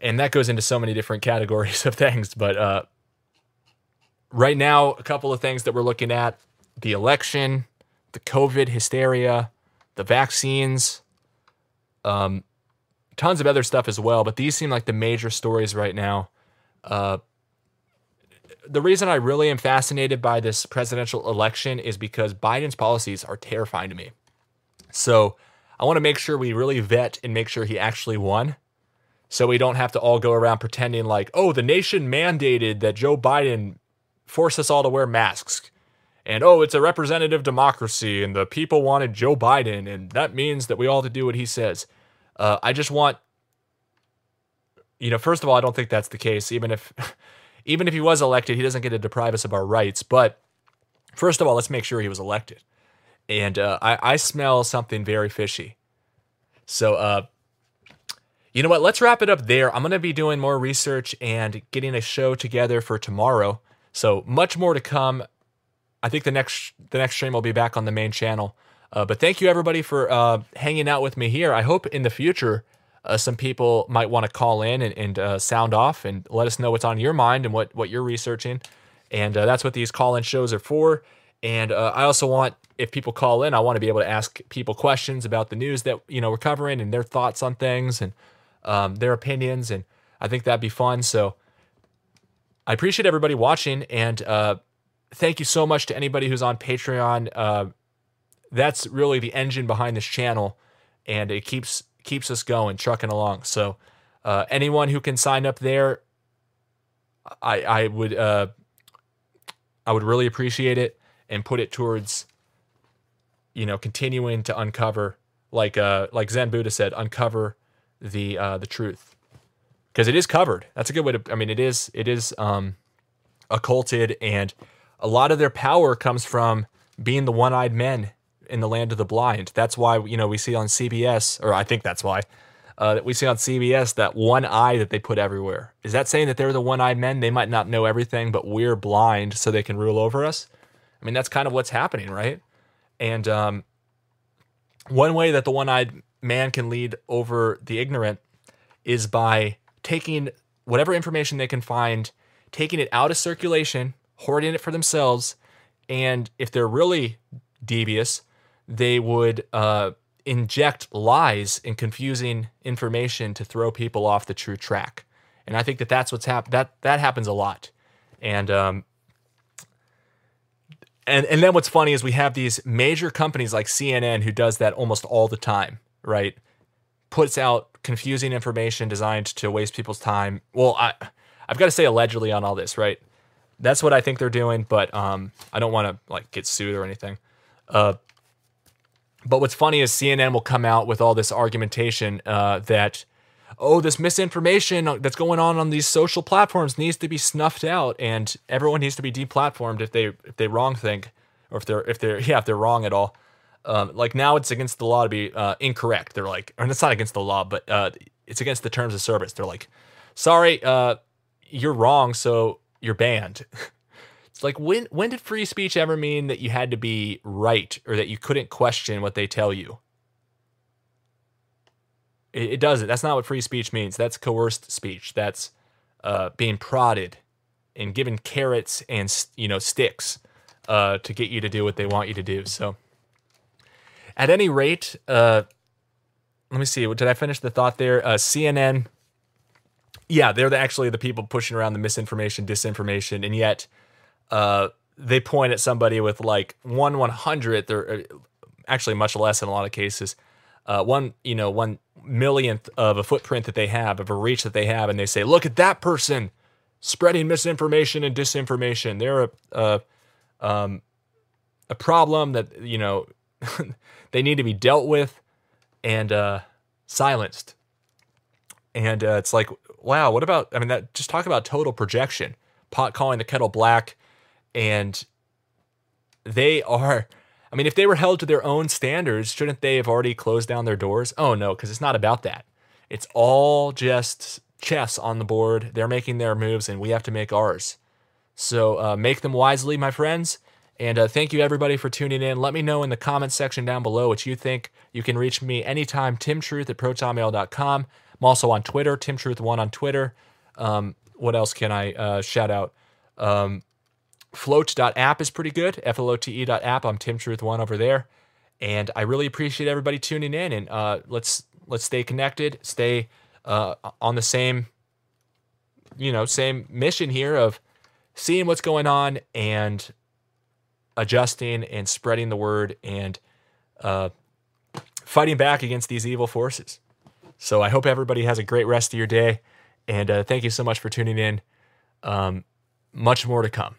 and that goes into so many different categories [LAUGHS] of things. But uh, right now, a couple of things that we're looking at the election, the COVID hysteria, the vaccines, um, tons of other stuff as well. But these seem like the major stories right now. Uh, the reason I really am fascinated by this presidential election is because Biden's policies are terrifying to me. So I want to make sure we really vet and make sure he actually won so we don't have to all go around pretending like, oh, the nation mandated that Joe Biden force us all to wear masks. And oh, it's a representative democracy and the people wanted Joe Biden. And that means that we all have to do what he says. Uh, I just want, you know, first of all, I don't think that's the case. Even if, [LAUGHS] even if he was elected, he doesn't get to deprive us of our rights. But first of all, let's make sure he was elected. And uh, I, I smell something very fishy. So, uh, you know what? Let's wrap it up there. I'm going to be doing more research and getting a show together for tomorrow. So much more to come. I think the next the next stream will be back on the main channel. Uh, but thank you everybody for uh, hanging out with me here. I hope in the future uh, some people might want to call in and, and uh, sound off and let us know what's on your mind and what what you're researching. And uh, that's what these call in shows are for. And uh, I also want if people call in, I want to be able to ask people questions about the news that you know we're covering and their thoughts on things and um, their opinions, and I think that'd be fun. So I appreciate everybody watching, and uh, thank you so much to anybody who's on Patreon. Uh, that's really the engine behind this channel, and it keeps keeps us going, trucking along. So uh, anyone who can sign up there, I I would uh, I would really appreciate it and put it towards you know continuing to uncover like uh like Zen Buddha said, uncover the uh, the truth because it is covered. That's a good way to. I mean, it is it is um, occulted, and a lot of their power comes from being the one-eyed men in the land of the blind. That's why you know we see on CBS, or I think that's why uh, that we see on CBS that one eye that they put everywhere. Is that saying that they're the one-eyed men? They might not know everything, but we're blind, so they can rule over us. I mean, that's kind of what's happening, right? And um, one way that the one-eyed man can lead over the ignorant is by taking whatever information they can find, taking it out of circulation, hoarding it for themselves, and if they're really devious, they would uh, inject lies and confusing information to throw people off the true track. And I think that that's what's happened. That that happens a lot, and um, and and then what's funny is we have these major companies like CNN who does that almost all the time, right? Puts out confusing information designed to waste people's time. Well, I I've got to say allegedly on all this, right? That's what I think they're doing, but um, I don't want to like get sued or anything. Uh, but what's funny is CNN will come out with all this argumentation uh, that oh, this misinformation that's going on on these social platforms needs to be snuffed out, and everyone needs to be deplatformed if they if they wrong think, or if they're if they're [LAUGHS] yeah if they're wrong at all. Um, like now, it's against the law to be uh, incorrect. They're like, and it's not against the law, but uh, it's against the terms of service. They're like, sorry, uh, you're wrong, so you're banned. it's [LAUGHS] like when when did free speech ever mean that you had to be right or that you couldn't question what they tell you? It, it doesn't. That's not what free speech means. That's coerced speech. That's uh, being prodded and given carrots and you know sticks uh, to get you to do what they want you to do. So, at any rate, uh, let me see. Did I finish the thought there? Uh, CNN. Yeah, they're the, actually the people pushing around the misinformation, disinformation, and yet uh, they point at somebody with like one one hundredth, or uh, actually much less in a lot of cases, uh, one you know one millionth of a footprint that they have of a reach that they have and they say look at that person spreading misinformation and disinformation they're a um, a problem that you know [LAUGHS] they need to be dealt with and uh, silenced and uh, it's like wow what about i mean that just talk about total projection pot calling the kettle black and they are I mean, if they were held to their own standards, shouldn't they have already closed down their doors? Oh, no, because it's not about that. It's all just chess on the board. They're making their moves, and we have to make ours. So uh, make them wisely, my friends. And uh, thank you, everybody, for tuning in. Let me know in the comments section down below what you think. You can reach me anytime, timtruth at protonmail.com. I'm also on Twitter, timtruth1 on Twitter. Um, what else can I uh, shout out? Um, Flote.app is pretty good. F-L-O-T-E.app. I'm Tim Truth One over there. And I really appreciate everybody tuning in and uh, let's let's stay connected, stay uh, on the same, you know, same mission here of seeing what's going on and adjusting and spreading the word and uh, fighting back against these evil forces. So I hope everybody has a great rest of your day. And uh, thank you so much for tuning in. Um, much more to come.